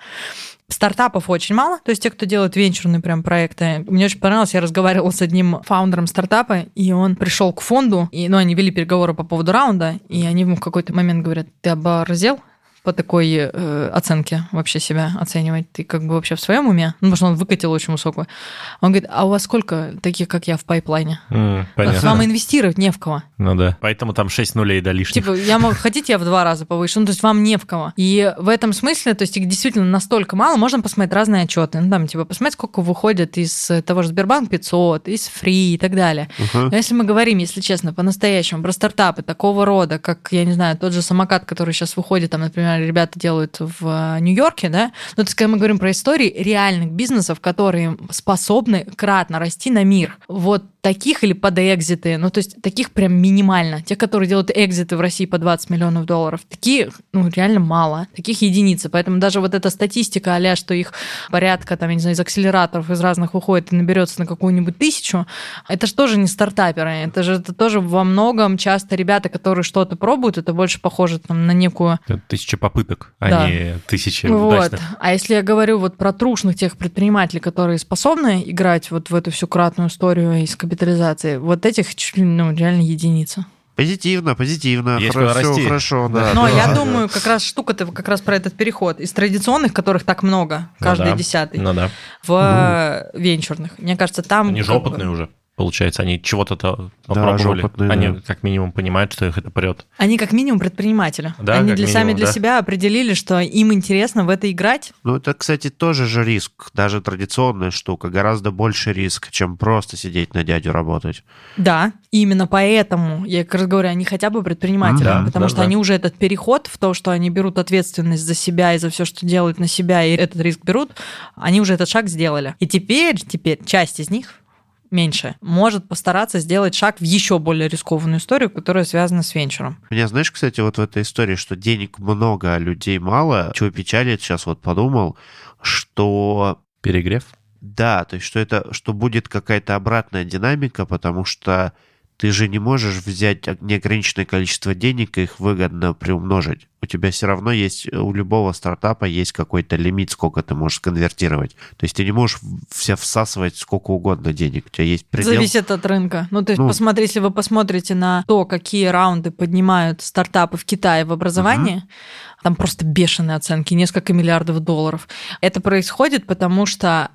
Стартапов очень мало, то есть те, кто делает венчурные прям проекты. Мне очень понравилось, я разговаривала с одним фаундером стартапа, и он пришел к фонду, и, ну, они вели переговоры по поводу раунда, и они ему в какой-то момент говорят, ты оборзел? По такой э, оценке вообще себя оценивать? Ты как бы вообще в своем уме? Ну, потому что он выкатил очень высокую. Он говорит, а у вас сколько таких, как я, в пайплайне? М, Понятно. Вам инвестировать не в кого. Ну да. Поэтому там 6 нулей до лишних. Типа, я могу, хотите, я в два раза повыше? Ну, то есть вам не в кого. И в этом смысле, то есть их действительно настолько мало, можно посмотреть разные отчеты. Ну, там, типа, посмотреть, сколько выходит из того же Сбербанк 500, из Фри и так далее. Мгм. Но если мы говорим, если честно, по-настоящему про стартапы такого рода, как, я не знаю, тот же самокат, который сейчас выходит, там, например, ребята делают в э, Нью-Йорке, да, но то есть, когда мы говорим про истории реальных бизнесов, которые способны кратно расти на мир, вот таких или под экзиты, ну, то есть таких прям минимально. Те, которые делают экзиты в России по 20 миллионов долларов, такие, ну, реально мало. Таких единицы. Поэтому даже вот эта статистика а что их порядка, там, я не знаю, из акселераторов из разных выходит и наберется на какую-нибудь тысячу, это же тоже не стартаперы. Это же это тоже во многом часто ребята, которые что-то пробуют, это больше похоже там, на некую Тысяча попыток, а Да. не тысячи вот. удачных. А если я говорю вот про трушных тех предпринимателей, которые способны играть вот в эту всю кратную историю из капитализации, вот этих чуть ли, ну, реально единица. Позитивно, позитивно. Есть Хоро- куда всё расти. хорошо, да. Но да, я да. думаю, как раз штука-то как раз про этот переход из традиционных, которых так много, Ну каждый да. десятый, Ну да. в венчурных. Мне кажется, там... Они же опытные уже. Получается, они чего-то Да, попробовали. опытные, они да. как минимум понимают, что их это прет. Они как минимум предприниматели. Да, Они для, сами минимум, для да. себя определили, что им интересно в это играть. Ну, это, кстати, тоже же риск. Даже традиционная штука. Гораздо больше риск, чем просто сидеть на дядю работать. Да, именно поэтому, я как раз говорю, они хотя бы предприниматели, Да, потому да, что да. они уже этот переход в то, что они берут ответственность за себя и за все, что делают на себя, и этот риск берут, они уже этот шаг сделали. И теперь, теперь часть из них меньше, может постараться сделать шаг в еще более рискованную историю, которая связана с венчуром. Меня, знаешь, кстати, вот в этой истории, что денег много, а людей мало, чего печалит, сейчас вот подумал, что Перегрев? да, то есть что это, что будет какая-то обратная динамика, потому что ты же не можешь взять неограниченное количество денег и их выгодно приумножить. У тебя все равно есть, у любого стартапа есть какой-то лимит, сколько ты можешь конвертировать. То есть ты не можешь все всасывать сколько угодно денег. У тебя есть предел. Зависит от рынка. Ну, то есть, Ну. посмотри, если вы посмотрите на то, какие раунды поднимают стартапы в Китае в образовании, там просто бешеные оценки, несколько миллиардов долларов. Это происходит, потому что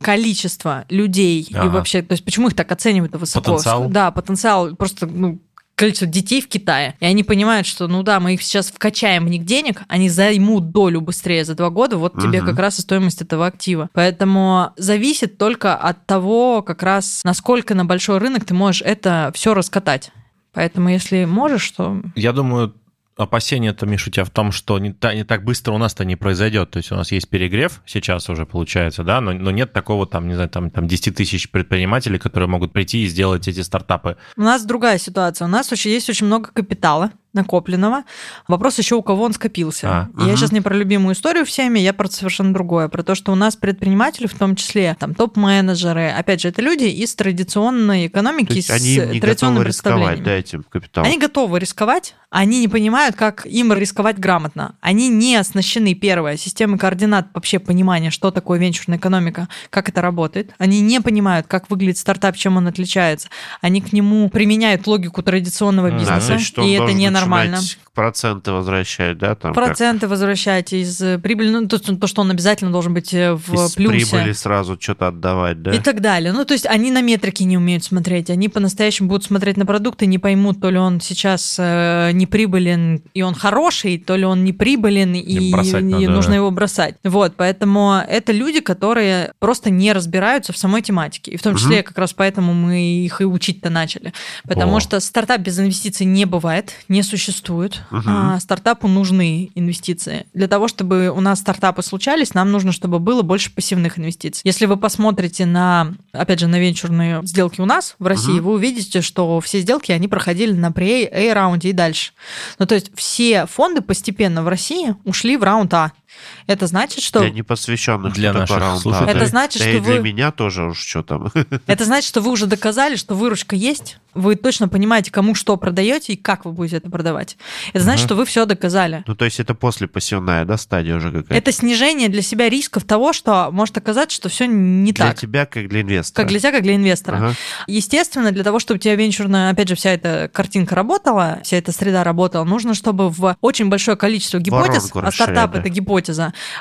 количество людей и Ага. вообще, то есть почему их так оценивают высоко? Потенциал? Да, потенциал просто ну, количество детей в Китае. И они понимают, что, ну да, мы их сейчас вкачаем в них денег, они займут долю быстрее за два года, вот тебе Мгм. как раз и стоимость этого актива. Поэтому зависит только от того, как раз, насколько на большой рынок ты можешь это все раскатать. Поэтому если можешь, то... Я думаю, опасение-то, Миш, у тебя в том, что не, та- не так быстро у нас-то не произойдет. То есть у нас есть перегрев сейчас уже получается, да, но, но нет такого там, не знаю, там, там 10 тысяч предпринимателей, которые могут прийти и сделать эти стартапы. У нас другая ситуация. У нас очень, есть очень много капитала, накопленного. Вопрос еще, у кого он скопился. А, Я мгм. сейчас не про любимую историю всеми, я про совершенно другое. Про то, что у нас предприниматели, в том числе там топ-менеджеры, опять же, это люди из традиционной экономики, с они не традиционными готовы рисковать, да, этим капиталом. Они готовы рисковать, они не понимают, как им рисковать грамотно. Они не оснащены, первое, системой координат, вообще понимания, что такое венчурная экономика, как это работает. Они не понимают, как выглядит стартап, чем он отличается. Они к нему применяют логику традиционного бизнеса, что он и это должен ненормально. начинать проценты возвращать, да, там как Проценты возвращать из э, прибыли, ну, то, то, что он обязательно должен быть э, в из плюсе. прибыли сразу что-то отдавать, да? И так далее. Ну, то есть они на метрики не умеют смотреть. Они по-настоящему будут смотреть на продукты, не поймут, то ли он сейчас э, не прибылен и он хороший, то ли он не прибылен и, и надо, нужно да. его бросать. Вот, поэтому это люди, которые просто не разбираются в самой тематике. И в том числе как раз поэтому мы их и учить-то начали. Потому О. что стартап без инвестиций не бывает, не существует. Мгм. А стартапу нужны инвестиции. Для того, чтобы у нас стартапы случались, нам нужно, чтобы было больше пассивных инвестиций. Если вы посмотрите на, опять же, на венчурные сделки у нас в России, Мгм. вы увидите, что все сделки, они проходили на pre A раунде и дальше. Ну, то есть все фонды постепенно в России ушли в раунд А. Это значит, что Для непосвященных Для наших раунд А, слушателей. Это значит, Да что и для вы- меня тоже уж что там. Это значит, что вы уже доказали, что выручка есть, вы точно понимаете, кому что продаете и как вы будете это продавать. Это значит, Мгм. что вы все доказали. Ну, то есть это после пассивная, да, стадия уже какая-то? Это снижение для себя рисков того, что может оказаться, что все не Для так. тебя, как для инвестора. Как для тебя, как для инвестора. Ага. Естественно, для того, чтобы у тебя венчурная, опять же, вся эта картинка работала, вся эта среда работала, нужно, чтобы в очень большое количество гипотез, Воронку а стартап расширять, да. это гипотеза,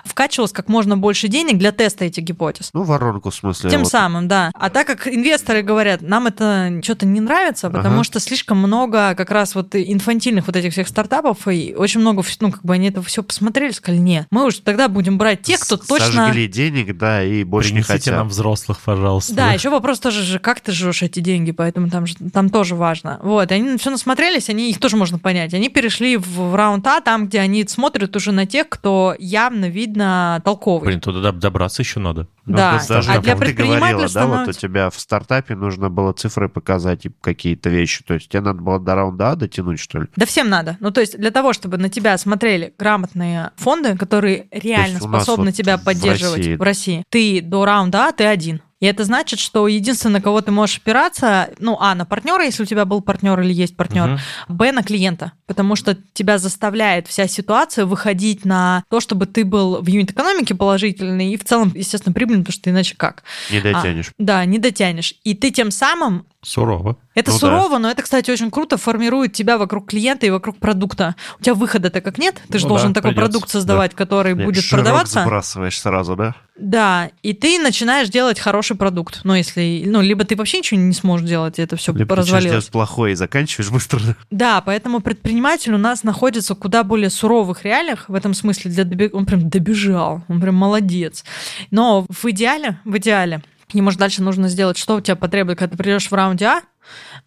вкачивалось как можно больше денег для теста этих гипотез. Ну, воронку, в смысле. Тем вот. самым, да. А так как инвесторы говорят, нам это что-то не нравится, потому Ага. что слишком много как раз вот инфантильных вот этих всех стартапов, и очень много, ну, как бы они это все посмотрели, сказали, не, мы уж тогда будем брать тех, кто точно... Сожгли денег, да, и больше Принесите не хотят. нам взрослых, пожалуйста. Да, еще вопрос тоже же, как ты жжешь эти деньги, поэтому там, же- там тоже важно. Вот, и они все насмотрелись, они их тоже можно понять. Они перешли в, в раунд А, там, где они смотрят уже на тех, кто явно видно толковый. Блин, туда доб- добраться еще надо. Ну, да, вот даже а для ты говорила, да, вот у становится- тебя в стартапе нужно было цифры показать и какие-то вещи. То есть тебе надо было до раунда А дотянуть, что ли? Да всем надо. Ну, то есть для того, чтобы на тебя смотрели грамотные фонды, которые реально способны вот тебя в поддерживать России- в России, ты до раунда А, ты один. И это значит, что единственное, на кого ты можешь опираться, ну, а, на партнера, если у тебя был партнер или есть партнер, Мгм. Б на клиента, потому что тебя заставляет вся ситуация выходить на то, чтобы ты был в юнит-экономике положительный и в целом, естественно, прибыльный, потому что иначе как? Не дотянешь. Да, не дотянешь. И ты тем самым Сурово. это Ну да. сурово, но это, кстати, очень круто формирует тебя вокруг клиента и вокруг продукта. У тебя выхода-то как нет, ты же Ну должен да, такой придётся, продукт создавать, который Не, будет продаваться. сбрасываешь сразу, да? Да, и ты начинаешь делать хороший продукт. Ну, если, ну, либо ты вообще ничего не сможешь делать, и это все Либо развалилось. делать плохое и заканчиваешь быстро. Да, поэтому предприниматель у нас находится в куда более суровых реалиях в этом смысле. Для доби- Он прям добежал, он прям молодец. Но в идеале, в идеале, ему же дальше нужно сделать, что у тебя потребует, когда ты придешь в раунде А,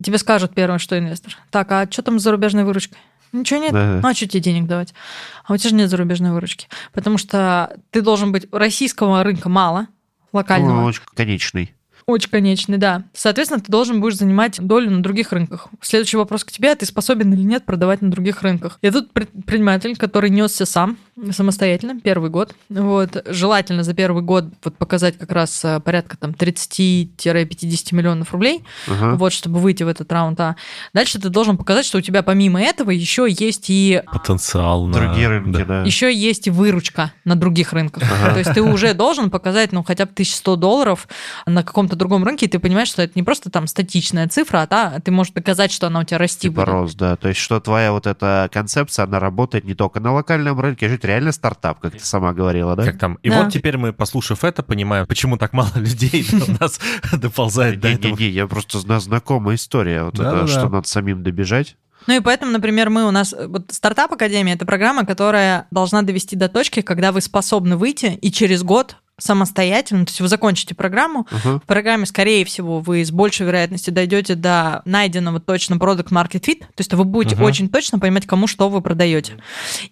тебе скажут первым, что инвестор. Так, а что там с зарубежной выручкой? Ничего нет? Да. Ну, а что тебе денег давать? А у тебя же нет зарубежной выручки. Потому что ты должен быть... Российского рынка мало, локального. Ну, очень конечный. Очень конечный, да. Соответственно, ты должен будешь занимать долю на других рынках. Следующий вопрос к тебе, а ты способен или нет продавать на других рынках? И тут предприниматель, который несся сам, самостоятельно, первый год. Вот. Желательно за первый год вот показать как раз э, порядка там 30-50 миллионов рублей, Ага. вот, чтобы выйти в этот раунд. А дальше ты должен показать, что у тебя помимо этого еще есть и Потенциал на... Другие рынки, да. да. еще есть и выручка на других рынках. Ага. То есть ты уже должен показать, ну, хотя бы 1100 долларов на каком-то другом рынке, и ты понимаешь, что это не просто там статичная цифра, а та, ты можешь доказать, что она у тебя расти Типа будет. рост, да. То есть, что твоя вот эта концепция, она работает не только на локальном рынке, а это реально стартап, как ты сама говорила, да? Как там? И Да. вот теперь мы, послушав это, понимаем, почему так мало людей у нас доползает до этого. Не-не-не, я просто знаю знакомая история. Вот это, что надо самим добежать. Ну и поэтому, например, мы у нас... Вот стартап Академия — это программа, которая должна довести до точки, когда вы способны выйти и через год самостоятельно, то есть вы закончите программу, Ага. в программе, скорее всего, вы с большей вероятностью дойдете до найденного точно продукт market fit, то есть вы будете Мгм. очень точно понимать, кому что вы продаете.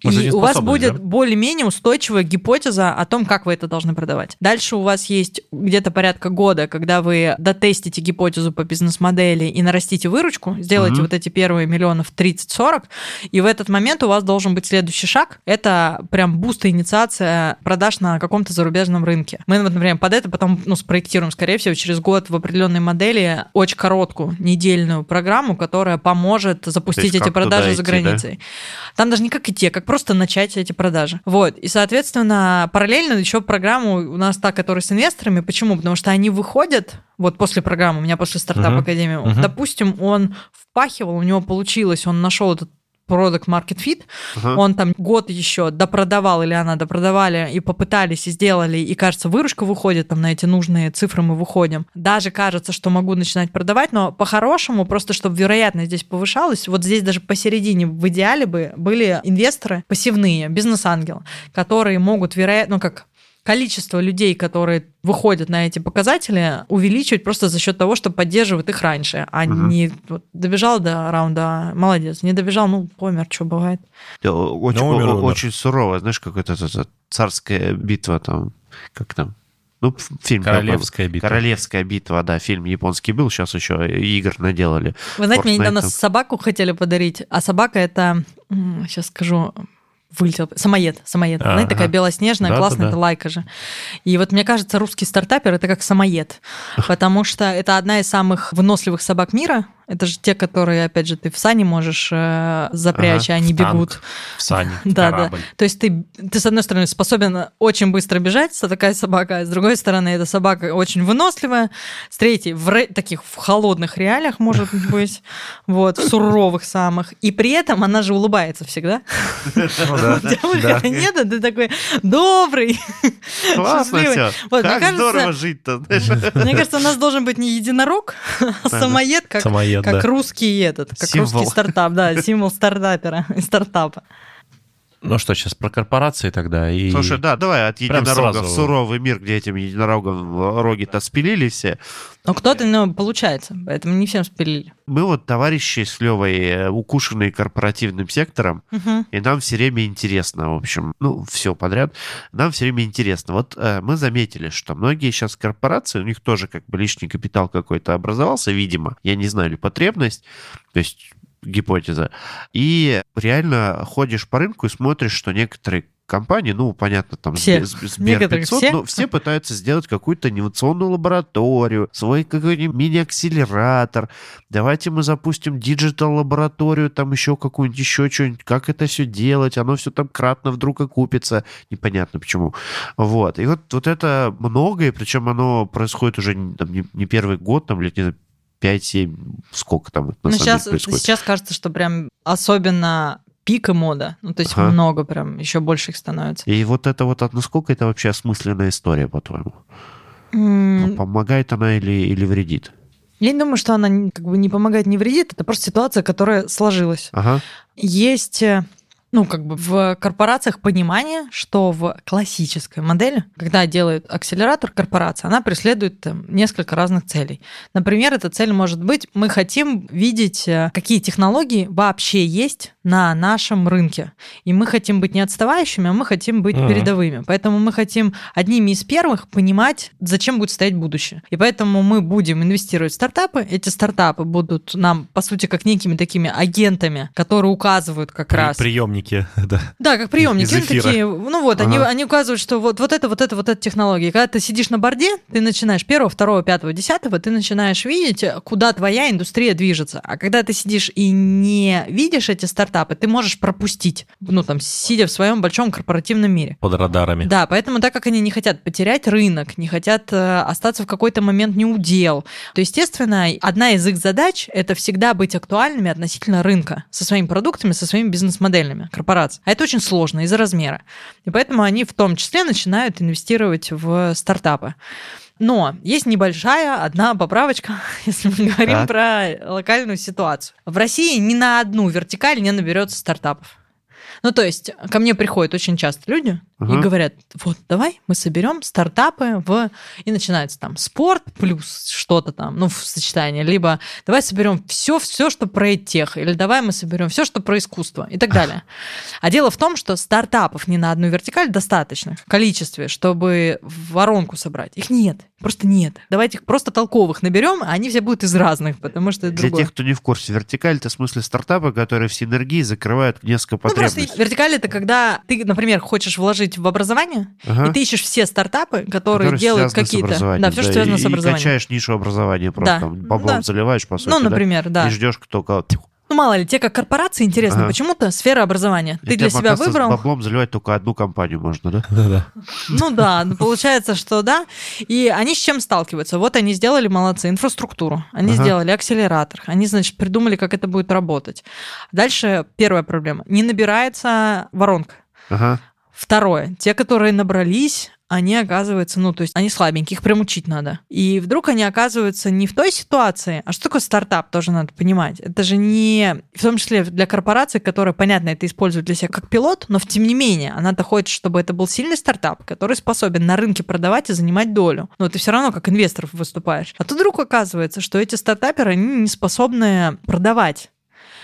Может, И у вас будет да? более-менее устойчивая гипотеза о том, как вы это должны продавать. Дальше у вас есть где-то порядка года, когда вы дотестите гипотезу по бизнес-модели и нарастите выручку, сделаете Мгм. вот эти первые миллионов 30-40, и в этот момент у вас должен быть следующий шаг. Это прям буст и инициация продаж на каком-то зарубежном рынке. Мы, вот, например, под это потом ну, спроектируем, скорее всего, через год в определенной модели очень короткую недельную программу, которая поможет запустить эти продажи туда за идти, да? границей. Там даже не как идти, а как просто начать эти продажи. Вот. И, соответственно, параллельно еще программу у нас та, которая с инвесторами. Почему? Потому что они выходят вот после программы, у меня после стартап Мгм. академии, Мгм. допустим, он впахивал, у него получилось, он нашел этот продукт market fit, Ага. он там год еще допродавал или она допродавали и попытались и сделали, и кажется, выручка выходит там на эти нужные цифры мы выходим. Даже кажется, что могу начинать продавать, но по-хорошему, просто чтобы вероятность здесь повышалась, вот здесь даже посередине в идеале бы были инвесторы пассивные, бизнес-ангелы, которые могут вероятно, ну как количество людей, которые выходят на эти показатели, увеличивать просто за счет того, что поддерживают их раньше, а Мгм. не вот, добежал до раунда, молодец, не добежал, ну, помер, что бывает. Да, Очень, Ну, умер, о- умер. очень сурово, знаешь, как это, это- это царская битва там, как там, ну, фильм. Королевская битва. Королевская битва, да, фильм японский был, сейчас еще игр наделали. Вы знаете, мне Fortnite недавно там. собаку хотели подарить, а собака это, сейчас скажу, вылетел, самоед, самоед. Ага. Знаете, такая белоснежная, Да-да-да. классная, это лайка же. И вот мне кажется, русский стартапер это как самоед, потому что это одна из самых выносливых собак мира. Это же те, которые, опять же, ты в сани можешь э, запрячь, Ага, а они в танк. бегут. В сани, в Да, да. корабль. То есть ты, ты, с одной стороны, способен очень быстро бежать, это такая собака, а с другой стороны, эта собака очень выносливая, с третьей, в таких в холодных реалиях, может быть, вот, в суровых самых. И при этом она же улыбается всегда. Ну выхода нет, а ты такой добрый. Классно Счастливый. все. Как здорово жить-то. Мне кажется, у нас должен быть не единорог, а самоед, как Как да. русский этот, как Символ. русский стартап, да, символ стартапера, стартапа. Ну что, сейчас про корпорации тогда. И... Слушай, да, давай от Прям единорога сразу. в суровый мир, где этим единорогом роги-то спилили все. Ну, кто-то, ну, получается, поэтому не всем спилили. Мы вот товарищи с Левой, э, укушенные корпоративным сектором, Мгм. и нам все время интересно, в общем, ну, все подряд, нам все время интересно. Вот э, мы заметили, что многие сейчас корпорации, у них тоже как бы лишний капитал какой-то образовался, видимо, я не знаю, или потребность, то есть гипотеза, и реально ходишь по рынку и смотришь, что некоторые компании, ну, понятно, там, Все. Сбер- Сбер Некоторые 500, все. но все пытаются сделать какую-то инновационную лабораторию, свой какой-нибудь мини-акселератор, давайте мы запустим digital-лабораторию, там еще какую-нибудь, еще что-нибудь, как это все делать, оно все там кратно вдруг окупится, непонятно почему. Вот, и вот, вот это многое, причем оно происходит уже не- там, не, не первый год, там, лет, не знаю, 5-7, сколько там на Ну, самом сейчас, деле происходит. сейчас кажется, что прям особенно пик и мода. Ну, то есть Ага. много прям, еще больше их становится. И вот это вот, насколько это вообще осмысленная история, по-твоему? М, Помогает она или, или вредит? Я не думаю, что она как бы не помогает, не вредит. Это просто ситуация, которая сложилась. Ага. Есть, э, ну, как бы в корпорациях понимание, что в классической модели, когда делает акселератор корпорация, она преследует там, несколько разных целей. Например, эта цель может быть, мы хотим видеть, э, какие технологии вообще есть на нашем рынке. И мы хотим быть не отставающими, а мы хотим быть Мгм. передовыми. Поэтому мы хотим одними из первых понимать, зачем будет стоять будущее. И поэтому мы будем инвестировать в стартапы. Эти стартапы будут нам, по сути, как некими такими агентами, которые указывают как При- раз... Приемники, да. Да, как приемники. Из Они эфира. такие, ну вот, они, Ага. они указывают, что вот, вот это, вот это, вот эта технология. Когда ты сидишь на борде, ты начинаешь первого, второго, пятого, десятого, ты начинаешь видеть, куда твоя индустрия движется. А когда ты сидишь и не видишь эти стартапы, ты можешь пропустить, ну там, сидя в своем большом корпоративном мире. Под радарами. Да, поэтому так как они не хотят потерять рынок, не хотят э, остаться в какой-то момент неудел, то, естественно, одна из их задач – это всегда быть актуальными относительно рынка со своими продуктами, со своими бизнес-моделями корпораций. А это очень сложно из-за размера. И поэтому они в том числе начинают инвестировать в стартапы. Но есть небольшая одна поправочка, если мы говорим Так. про локальную ситуацию. В России ни на одну вертикаль не наберется стартапов. Ну, то есть, ко мне приходят очень часто люди Ага. и говорят, вот, давай мы соберем стартапы в... И начинается там спорт плюс что-то там, ну, в сочетании. Либо давай соберем все, все, что про тех, или давай мы соберем все, что про искусство и так далее. А дело в том, что стартапов не на одну вертикаль достаточно в количестве, чтобы воронку собрать. Их нет, просто нет. Давайте их просто толковых наберем, а они все будут из разных, потому что это Для другое. тех, кто не в курсе, вертикаль это в смысле стартапы, которые в синергии закрывают несколько Ну, просто потребностей. вертикаль это когда ты, например, хочешь вложить в образование, Ага. и ты ищешь все стартапы, которые, Которые делают какие-то. Да, все, что связано и, с образованием. И качаешь нишу образования просто Да. баблом Да. заливаешь, по сути, ну, да? например, да. И ждешь, кто кого. Ну, мало ли, тебе как корпорации интересно, Ага. почему-то сфера образования. Ты Хотя, для себя выбрал. С баблом заливать только одну компанию можно, да? Да-да. Ну да, ну, получается, что да. И они с чем сталкиваются? Вот они сделали, молодцы, инфраструктуру. Они Ага. сделали акселератор. Они, значит, придумали, как это будет работать. Дальше первая проблема. Не набирается воронка. Ага. Второе. Те, которые набрались, они оказываются, ну, то есть они слабенькие, их прям учить надо. И вдруг они оказываются не в той ситуации, а что такое стартап, тоже надо понимать. Это же не, в том числе для корпорации, которая, понятно, это использует для себя как пилот, но тем не менее, она-то хочет, чтобы это был сильный стартап, который способен на рынке продавать и занимать долю. Но ты все равно как инвестор выступаешь. А тут вдруг оказывается, что эти стартаперы, они не способны продавать.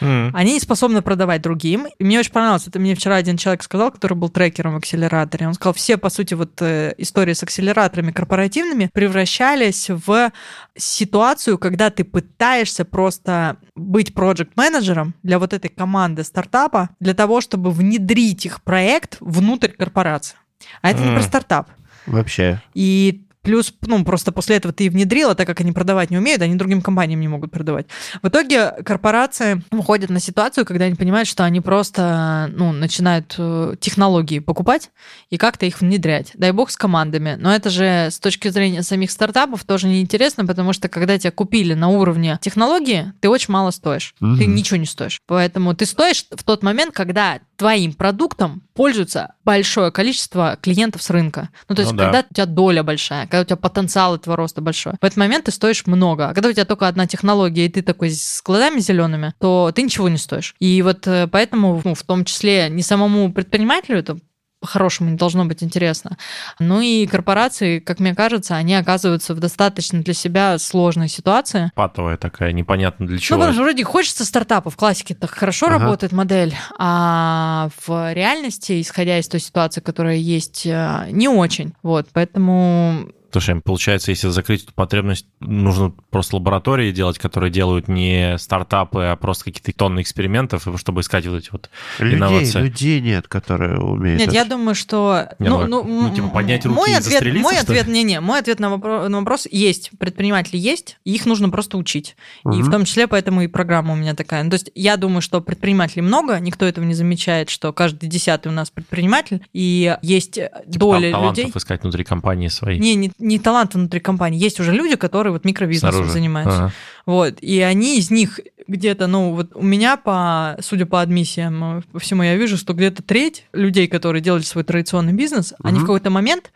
М. Они не способны продавать другим. И мне очень понравилось, это мне вчера один человек сказал, который был трекером в акселераторе. Он сказал, все, по сути, вот э, истории с акселераторами корпоративными превращались в ситуацию, когда ты пытаешься просто быть проект-менеджером для вот этой команды стартапа, для того, чтобы внедрить их проект внутрь корпорации. А это не М. про стартап. Вообще. И плюс, ну, просто после этого ты и внедрила, так как они продавать не умеют, они другим компаниям не могут продавать. В итоге корпорации выходят на ситуацию, когда они понимают, что они просто, ну, начинают э, технологии покупать и как-то их внедрять. Дай бог с командами. Но это же с точки зрения самих стартапов тоже неинтересно, потому что когда тебя купили на уровне технологии, ты очень мало стоишь. Ты Мгм. ничего не стоишь. Поэтому ты стоишь в тот момент, когда твоим продуктом пользуется большое количество клиентов с рынка. Ну, то есть, Ну да. когда у тебя доля большая, когда у тебя потенциал этого роста большой. В этот момент ты стоишь много. А когда у тебя только одна технология, и ты такой с глазами зелеными, то ты ничего не стоишь. И вот э, поэтому, ну, в том числе, не самому предпринимателю это по-хорошему не должно быть интересно. Ну и корпорации, как мне кажется, они оказываются в достаточно для себя сложной ситуации, Патовая такая, непонятно для ну, чего. потому что вроде хочется стартапов, в классике так хорошо Ага. работает модель, а в реальности, исходя из той ситуации, которая есть, э, не очень. Вот, поэтому Слушай, получается, если закрыть эту потребность, нужно просто лаборатории делать, которые делают не стартапы, а просто какие-то тонны экспериментов, и чтобы искать вот эти вот Людей, инновации. людей нет, которые умеют. Нет, это. я думаю, что... Не, ну, ну, типа, поднять руки мой и ответ, застрелиться, Мой ответ, не-не, мой ответ на вопрос, на вопрос есть. Предприниматели есть, и их нужно просто учить. И Мгм. в том числе поэтому и программа у меня такая. Ну, то есть я думаю, что предпринимателей много, никто этого не замечает, что каждый десятый у нас предприниматель, и есть Типа, доля там талантов людей... искать внутри компании своей. Не, не, не талант внутри компании. Есть уже люди, которые вот микробизнесом снаружи. занимаются. Ага. Вот. И они из них где-то, ну, вот у меня, по, судя по адмиссиям, э, по всему, я вижу, что где-то треть людей, которые делали свой традиционный бизнес, они в какой-то момент,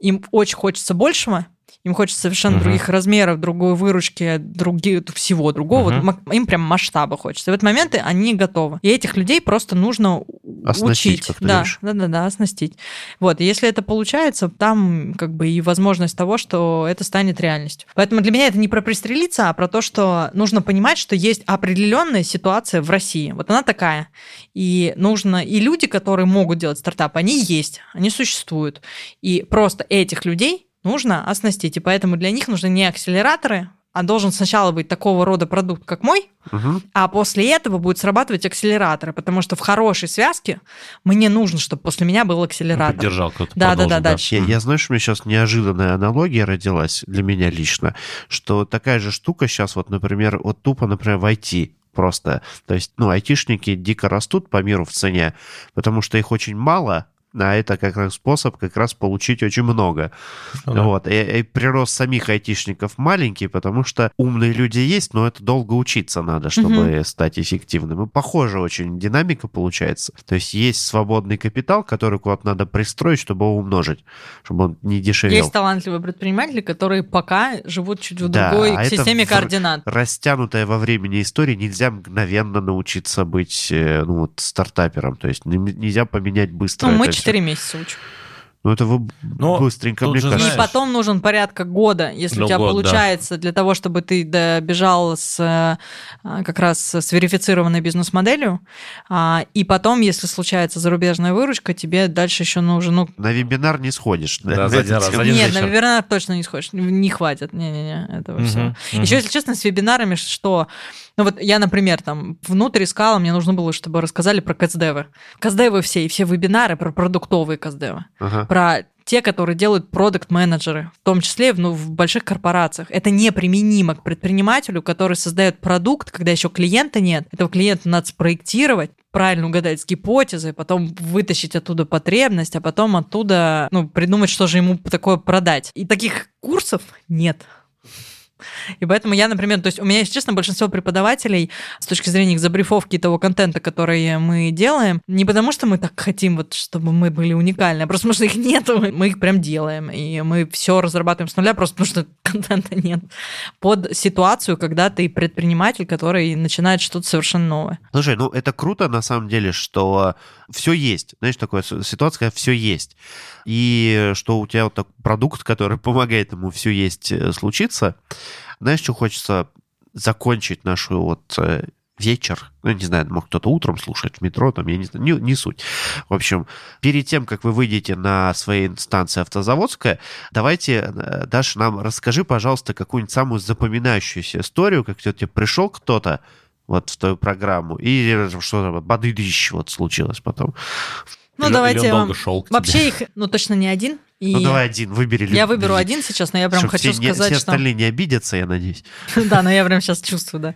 им очень хочется большего, им хочется совершенно Мгм. других размеров, другой выручки, други, всего другого. Ма- им прям масштаба хочется. И в этот момент они готовы. И этих людей просто нужно Оснастить, учить. как ты да, говоришь. да, да, да, оснастить. Вот, и если это получается, там как бы и возможность того, что это станет реальностью. Поэтому для меня это не про пристрелиться, а про то, что нужно понимать, что есть определенная ситуация в России. Вот она такая. И нужно, и люди, которые могут делать стартап, они есть, они существуют. И просто этих людей нужно оснастить. И поэтому для них нужны не акселераторы, а должен сначала быть такого рода продукт, как мой, Мгм. а после этого будет срабатывать акселераторы, потому что в хорошей связке мне нужно, чтобы после меня был акселератор. Поддержал кто-то. Да, да, да, дальше. Я, я знаю, что у меня сейчас неожиданная аналогия родилась для меня лично, что такая же штука сейчас, вот, например, вот тупо, например, в IT просто. То есть, ну, айтишники дико растут по миру в цене, потому что их очень мало, а это как раз способ как раз получить очень много. Ну да. Вот. И, и прирост самих айтишников маленький, потому что умные люди есть, но это долго учиться надо, чтобы стать эффективным. И похоже очень динамика получается. То есть есть свободный капитал, который куда-то надо пристроить, чтобы его умножить, чтобы он не дешевел. Есть талантливые предприниматели, которые пока живут чуть в Да, другой а системе в- координат. Растянутая во времени история, нельзя мгновенно научиться быть э, ну, вот, стартапером. То есть нельзя поменять быстро Ну, мы 4 месяца учу. Ну, это вы Но быстренько, мне же, кажется. И потом нужен порядка года, если Ну, у тебя год, да. получается, для того, чтобы ты добежал с э, а, как раз с верифицированной бизнес-моделью. А, И потом, если случается зарубежная выручка, тебе дальше еще нужен, ну, На вебинар не сходишь. Да, за один раз, за один нет, на вечер. вебинар точно не сходишь, не хватит, не-не-не, этого Мгм, всего. мгм. Еще, если честно, с вебинарами, что... Ну вот я, например, там внутрь искала, мне нужно было, чтобы рассказали про каздевы. Каздевы все, и все вебинары про продуктовые каздевы Ага. про те, которые делают продукт-менеджеры, в том числе ну, в больших корпорациях. Это неприменимо к предпринимателю, который создает продукт, когда еще клиента нет. Этого клиента надо спроектировать, правильно угадать с гипотезой, потом вытащить оттуда потребность, а потом оттуда ну, придумать, что же ему такое продать. И таких курсов нет. И поэтому я, например, то есть у меня, если честно, большинство преподавателей с точки зрения их забрифовки того контента, который мы делаем, не потому что мы так хотим, вот, чтобы мы были уникальны, а просто потому что их нету, мы их прям делаем, и мы все разрабатываем с нуля, просто потому что контента нет. Под ситуацию, когда ты предприниматель, который начинает что-то совершенно новое. Слушай, ну это круто на самом деле, что все есть. Знаешь, такая с- ситуация, когда все есть. И что у тебя вот такой продукт, который помогает ему все есть э, случиться. Знаешь, что хочется закончить нашу вот э, вечер, ну, не знаю, может, кто-то утром слушает в метро, там, я не знаю, не, не суть. В общем, перед тем, как вы выйдете на своей инстанции автозаводская, давайте, э, Даша, нам расскажи, пожалуйста, какую-нибудь самую запоминающуюся историю, как тебе пришел кто-то, вот в твою программу, и что-то бадыдыщ вот случилось потом. Ну, Или- давайте или он долго шел. Вообще их, ну, точно не один. И Ну, давай один, выбери. я выберу один сейчас, но я прям хочу все, не- сказать, все что... остальные не обидятся, я надеюсь. Да, но я прям сейчас чувствую, да.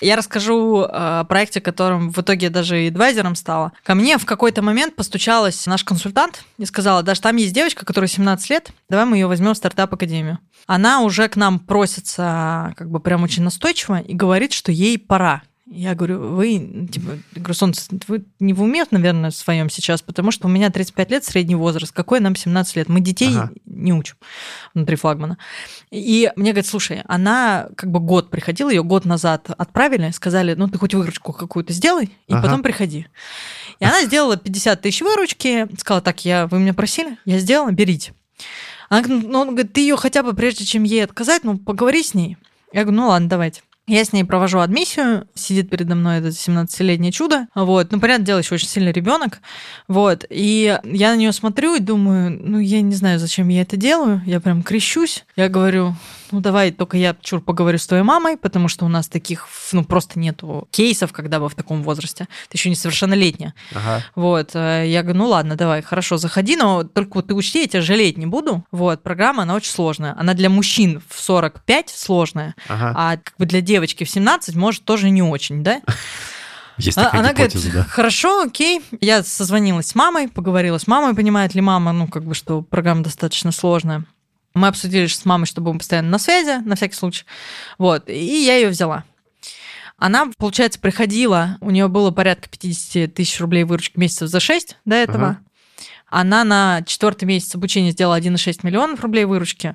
Я расскажу э, о проекте, которым в итоге даже и адвайзером стала. Ко мне в какой-то момент постучалась наш консультант и сказала, даже там есть девочка, которой 17 лет, давай мы ее возьмем в стартап-академию. Она уже к нам просится как бы прям очень настойчиво и говорит, что ей пора. Я говорю, вы, типа, говорю, солнце, вы не в уме, наверное, в своем сейчас, потому что у меня 35 лет, средний возраст. Какой нам 17 лет? Мы детей Ага. не учим внутри флагмана. И мне говорят, слушай, она как бы год приходила, ее год назад отправили, сказали, ну ты хоть выручку какую-то сделай, и Ага. потом приходи. И она сделала 50 тысяч выручки, сказала, так, я, вы меня просили, я сделала, берите. Она говорит, ну, он говорит, ты ее хотя бы, прежде чем ей отказать, ну, поговори с ней. Я говорю, ну ладно, давайте. Я с ней провожу адмиссию, сидит передо мной это 17-летнее чудо, вот, ну, понятное дело, еще очень сильный ребенок, вот, и я на нее смотрю и думаю, ну, я не знаю, зачем я это делаю, я прям крещусь, я говорю, ну, давай только я, чур, поговорю с твоей мамой, потому что у нас таких, ну, просто нету кейсов, когда бы в таком возрасте, ты еще несовершеннолетняя, Ага. вот, э, я говорю, ну ладно, давай, хорошо, заходи, но только вот ты учти, я тебя жалеть не буду. Вот, программа, она очень сложная. Она для мужчин в 45 сложная, Ага. а как бы для девочки в 17 может тоже не очень, да? Есть А- такая Она говорит, да. хорошо, окей. Я созвонилась с мамой, поговорила с мамой, понимает ли мама, ну, как бы, что программа достаточно сложная. Мы обсудили с мамой, что будем постоянно на связи, на всякий случай. Вот, и я ее взяла. Она, получается, приходила, у нее было порядка 50 тысяч рублей выручки месяцев за 6 до этого. Ага. Она на четвертый месяц обучения сделала 1,6 миллионов рублей выручки.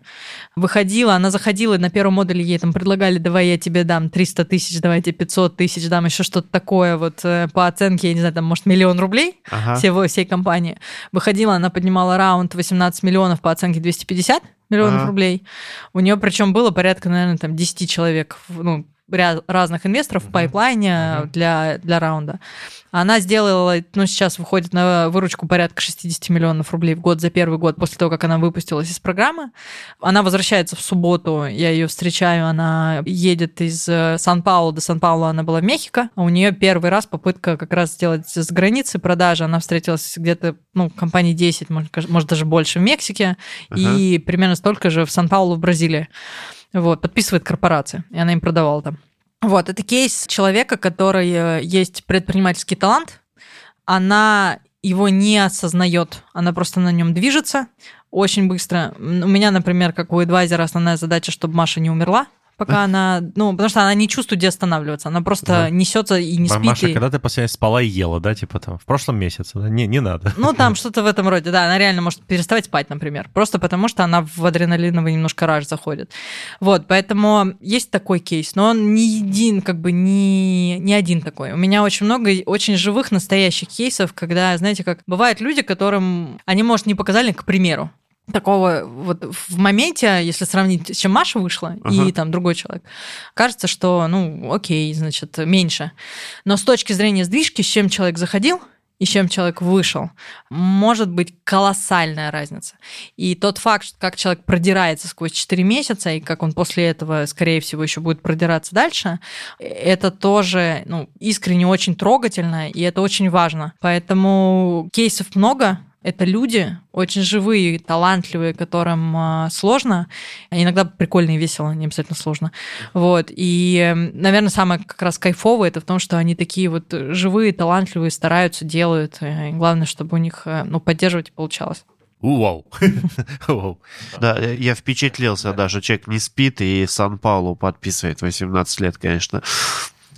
Выходила, она заходила, на первом модуле ей там предлагали, давай я тебе дам 300 тысяч, давай я тебе 500 тысяч дам, еще что-то такое, вот э, по оценке, я не знаю, там, может, миллион рублей Ага. всего, всей компании. Выходила, она поднимала раунд 18 миллионов по оценке 250 миллионов Ага. рублей. У нее причем было порядка, наверное, там 10 человек, ну, ря- разных инвесторов в пайплайне для, для раунда. Она сделала, ну, сейчас выходит на выручку порядка 60 миллионов рублей в год за первый год после того, как она выпустилась из программы. Она возвращается в субботу, я ее встречаю, она едет из э, Сан-Паулу до Сан-Паулу, она была в Мехико. А У нее первый раз попытка как раз сделать с границы продажи. Она встретилась где-то, ну, компании 10, может, может, даже больше в Мексике, и примерно столько же в Сан-Паулу в Бразилии. Вот, подписывает корпорация, и она им продавала там. Вот, это кейс человека, который э, есть предпринимательский талант, она его не осознает, она просто на нем движется очень быстро. У меня, например, как у адвайзера, основная задача, чтобы Маша не умерла, пока она, ну, потому что она не чувствует, где останавливаться, она просто Да. несется и не спит. Маша, и- когда ты последний спала и ела, да, типа там, в прошлом месяце, да? Не, не надо. Ну, там что-то в этом роде, да, она реально может переставать спать, например, просто потому что она в адреналиновый немножко раж заходит. Вот, поэтому есть такой кейс, но он не един, как бы не, не один такой. У меня очень много очень живых, настоящих кейсов, когда, знаете, как бывают люди, которым они, может, не показали, к примеру, такого вот в моменте, если сравнить, с чем Маша вышла и Ага. там другой человек, кажется, что, ну, окей, значит, меньше. Но с точки зрения сдвижки, с чем человек заходил и с чем человек вышел, может быть колоссальная разница. И тот факт, что как человек продирается сквозь 4 месяца, и как он после этого, скорее всего, еще будет продираться дальше, это тоже ну, искренне очень трогательно, и это очень важно. Поэтому кейсов много, это люди очень живые, талантливые, которым а, сложно, а иногда прикольно и весело, не обязательно сложно. Вот. И, наверное, самое как раз кайфовое это в том, что они такие вот живые, талантливые, стараются, делают. э, И главное, чтобы у них э, ну, поддерживать получалось. Вау. Вау. Да, я впечатлился даже. Человек не спит и Сан-Паулу подписывает 18 лет, конечно.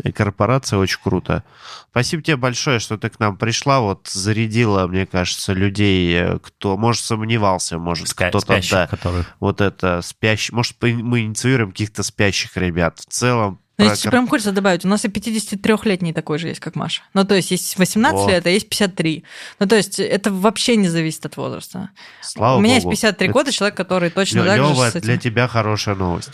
И корпорация очень круто. Спасибо тебе большое, что ты к нам пришла. Вот зарядила, мне кажется, людей, э, кто, может, сомневался, может, Спя- кто-то, да, которые... вот это спящий. Может, мы инициируем каких-то спящих ребят. В целом, Ну, если кор- прям хочется добавить, у нас и 53-летний такой же есть, как Маша. Ну, то есть есть 18 Во. лет, а есть 53. Ну, то есть это вообще не зависит от возраста. слава у меня богу. есть 53 года, человек, который точно Лё- так же Лёва, с этим... для тебя хорошая новость.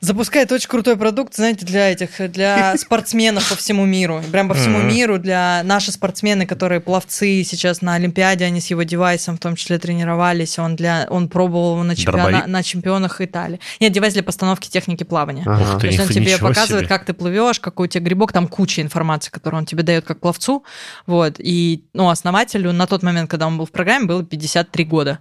Запускает очень крутой продукт, знаете, для этих, для спортсменов по всему миру. Прям по всему миру, для наши спортсмены, которые пловцы сейчас на Олимпиаде, они с его девайсом в том числе тренировались, он, для, он пробовал его на, чемпиона- Дробовик? на чемпионах Италии. Нет, девайс для постановки техники плавания. Ага. Ух То ты, есть он тебе показывает, себе. как ты плывешь, какой у тебя грибок, там куча информации, которую он тебе дает как пловцу. Вот. И ну, основателю на тот момент, когда он был в программе, было 53 года.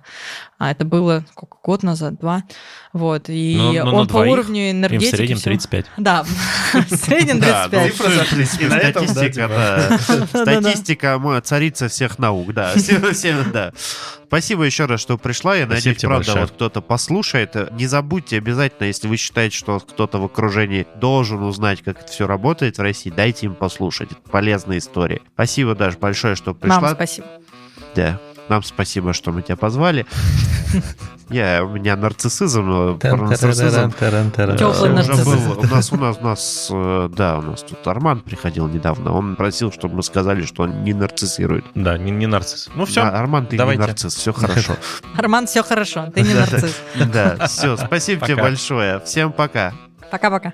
А это было сколько, год назад, два. Вот. И Ну, ну, на он по двоих уровню Им в энергетики... среднем всего- 35. Да, в среднем Да, 35. ну, статистика, царица всех наук, да. Спасибо еще раз, что пришла. Я Спасибо надеюсь, правда, большое. вот кто-то послушает. Не забудьте обязательно, если вы считаете, что кто-то в окружении должен узнать, как это все работает в России, дайте им послушать. Это полезная история. Спасибо, Даш, большое, что пришла. Мам, спасибо. Да. Нам спасибо, что мы тебя позвали. Я, у меня нарциссизм, нарциссизм Тёплый Э, уже нарцисс. был. У нас, у нас, у нас, э, да, у нас тут Арман приходил недавно. Он просил, чтобы мы сказали, что он не нарциссирует. Да, не, не нарцисс. Ну все, Да, Арман, ты давайте. не нарцисс, все хорошо. Арман, все хорошо, ты не нарцисс. Да, все, спасибо тебе большое. Всем пока. Пока-пока.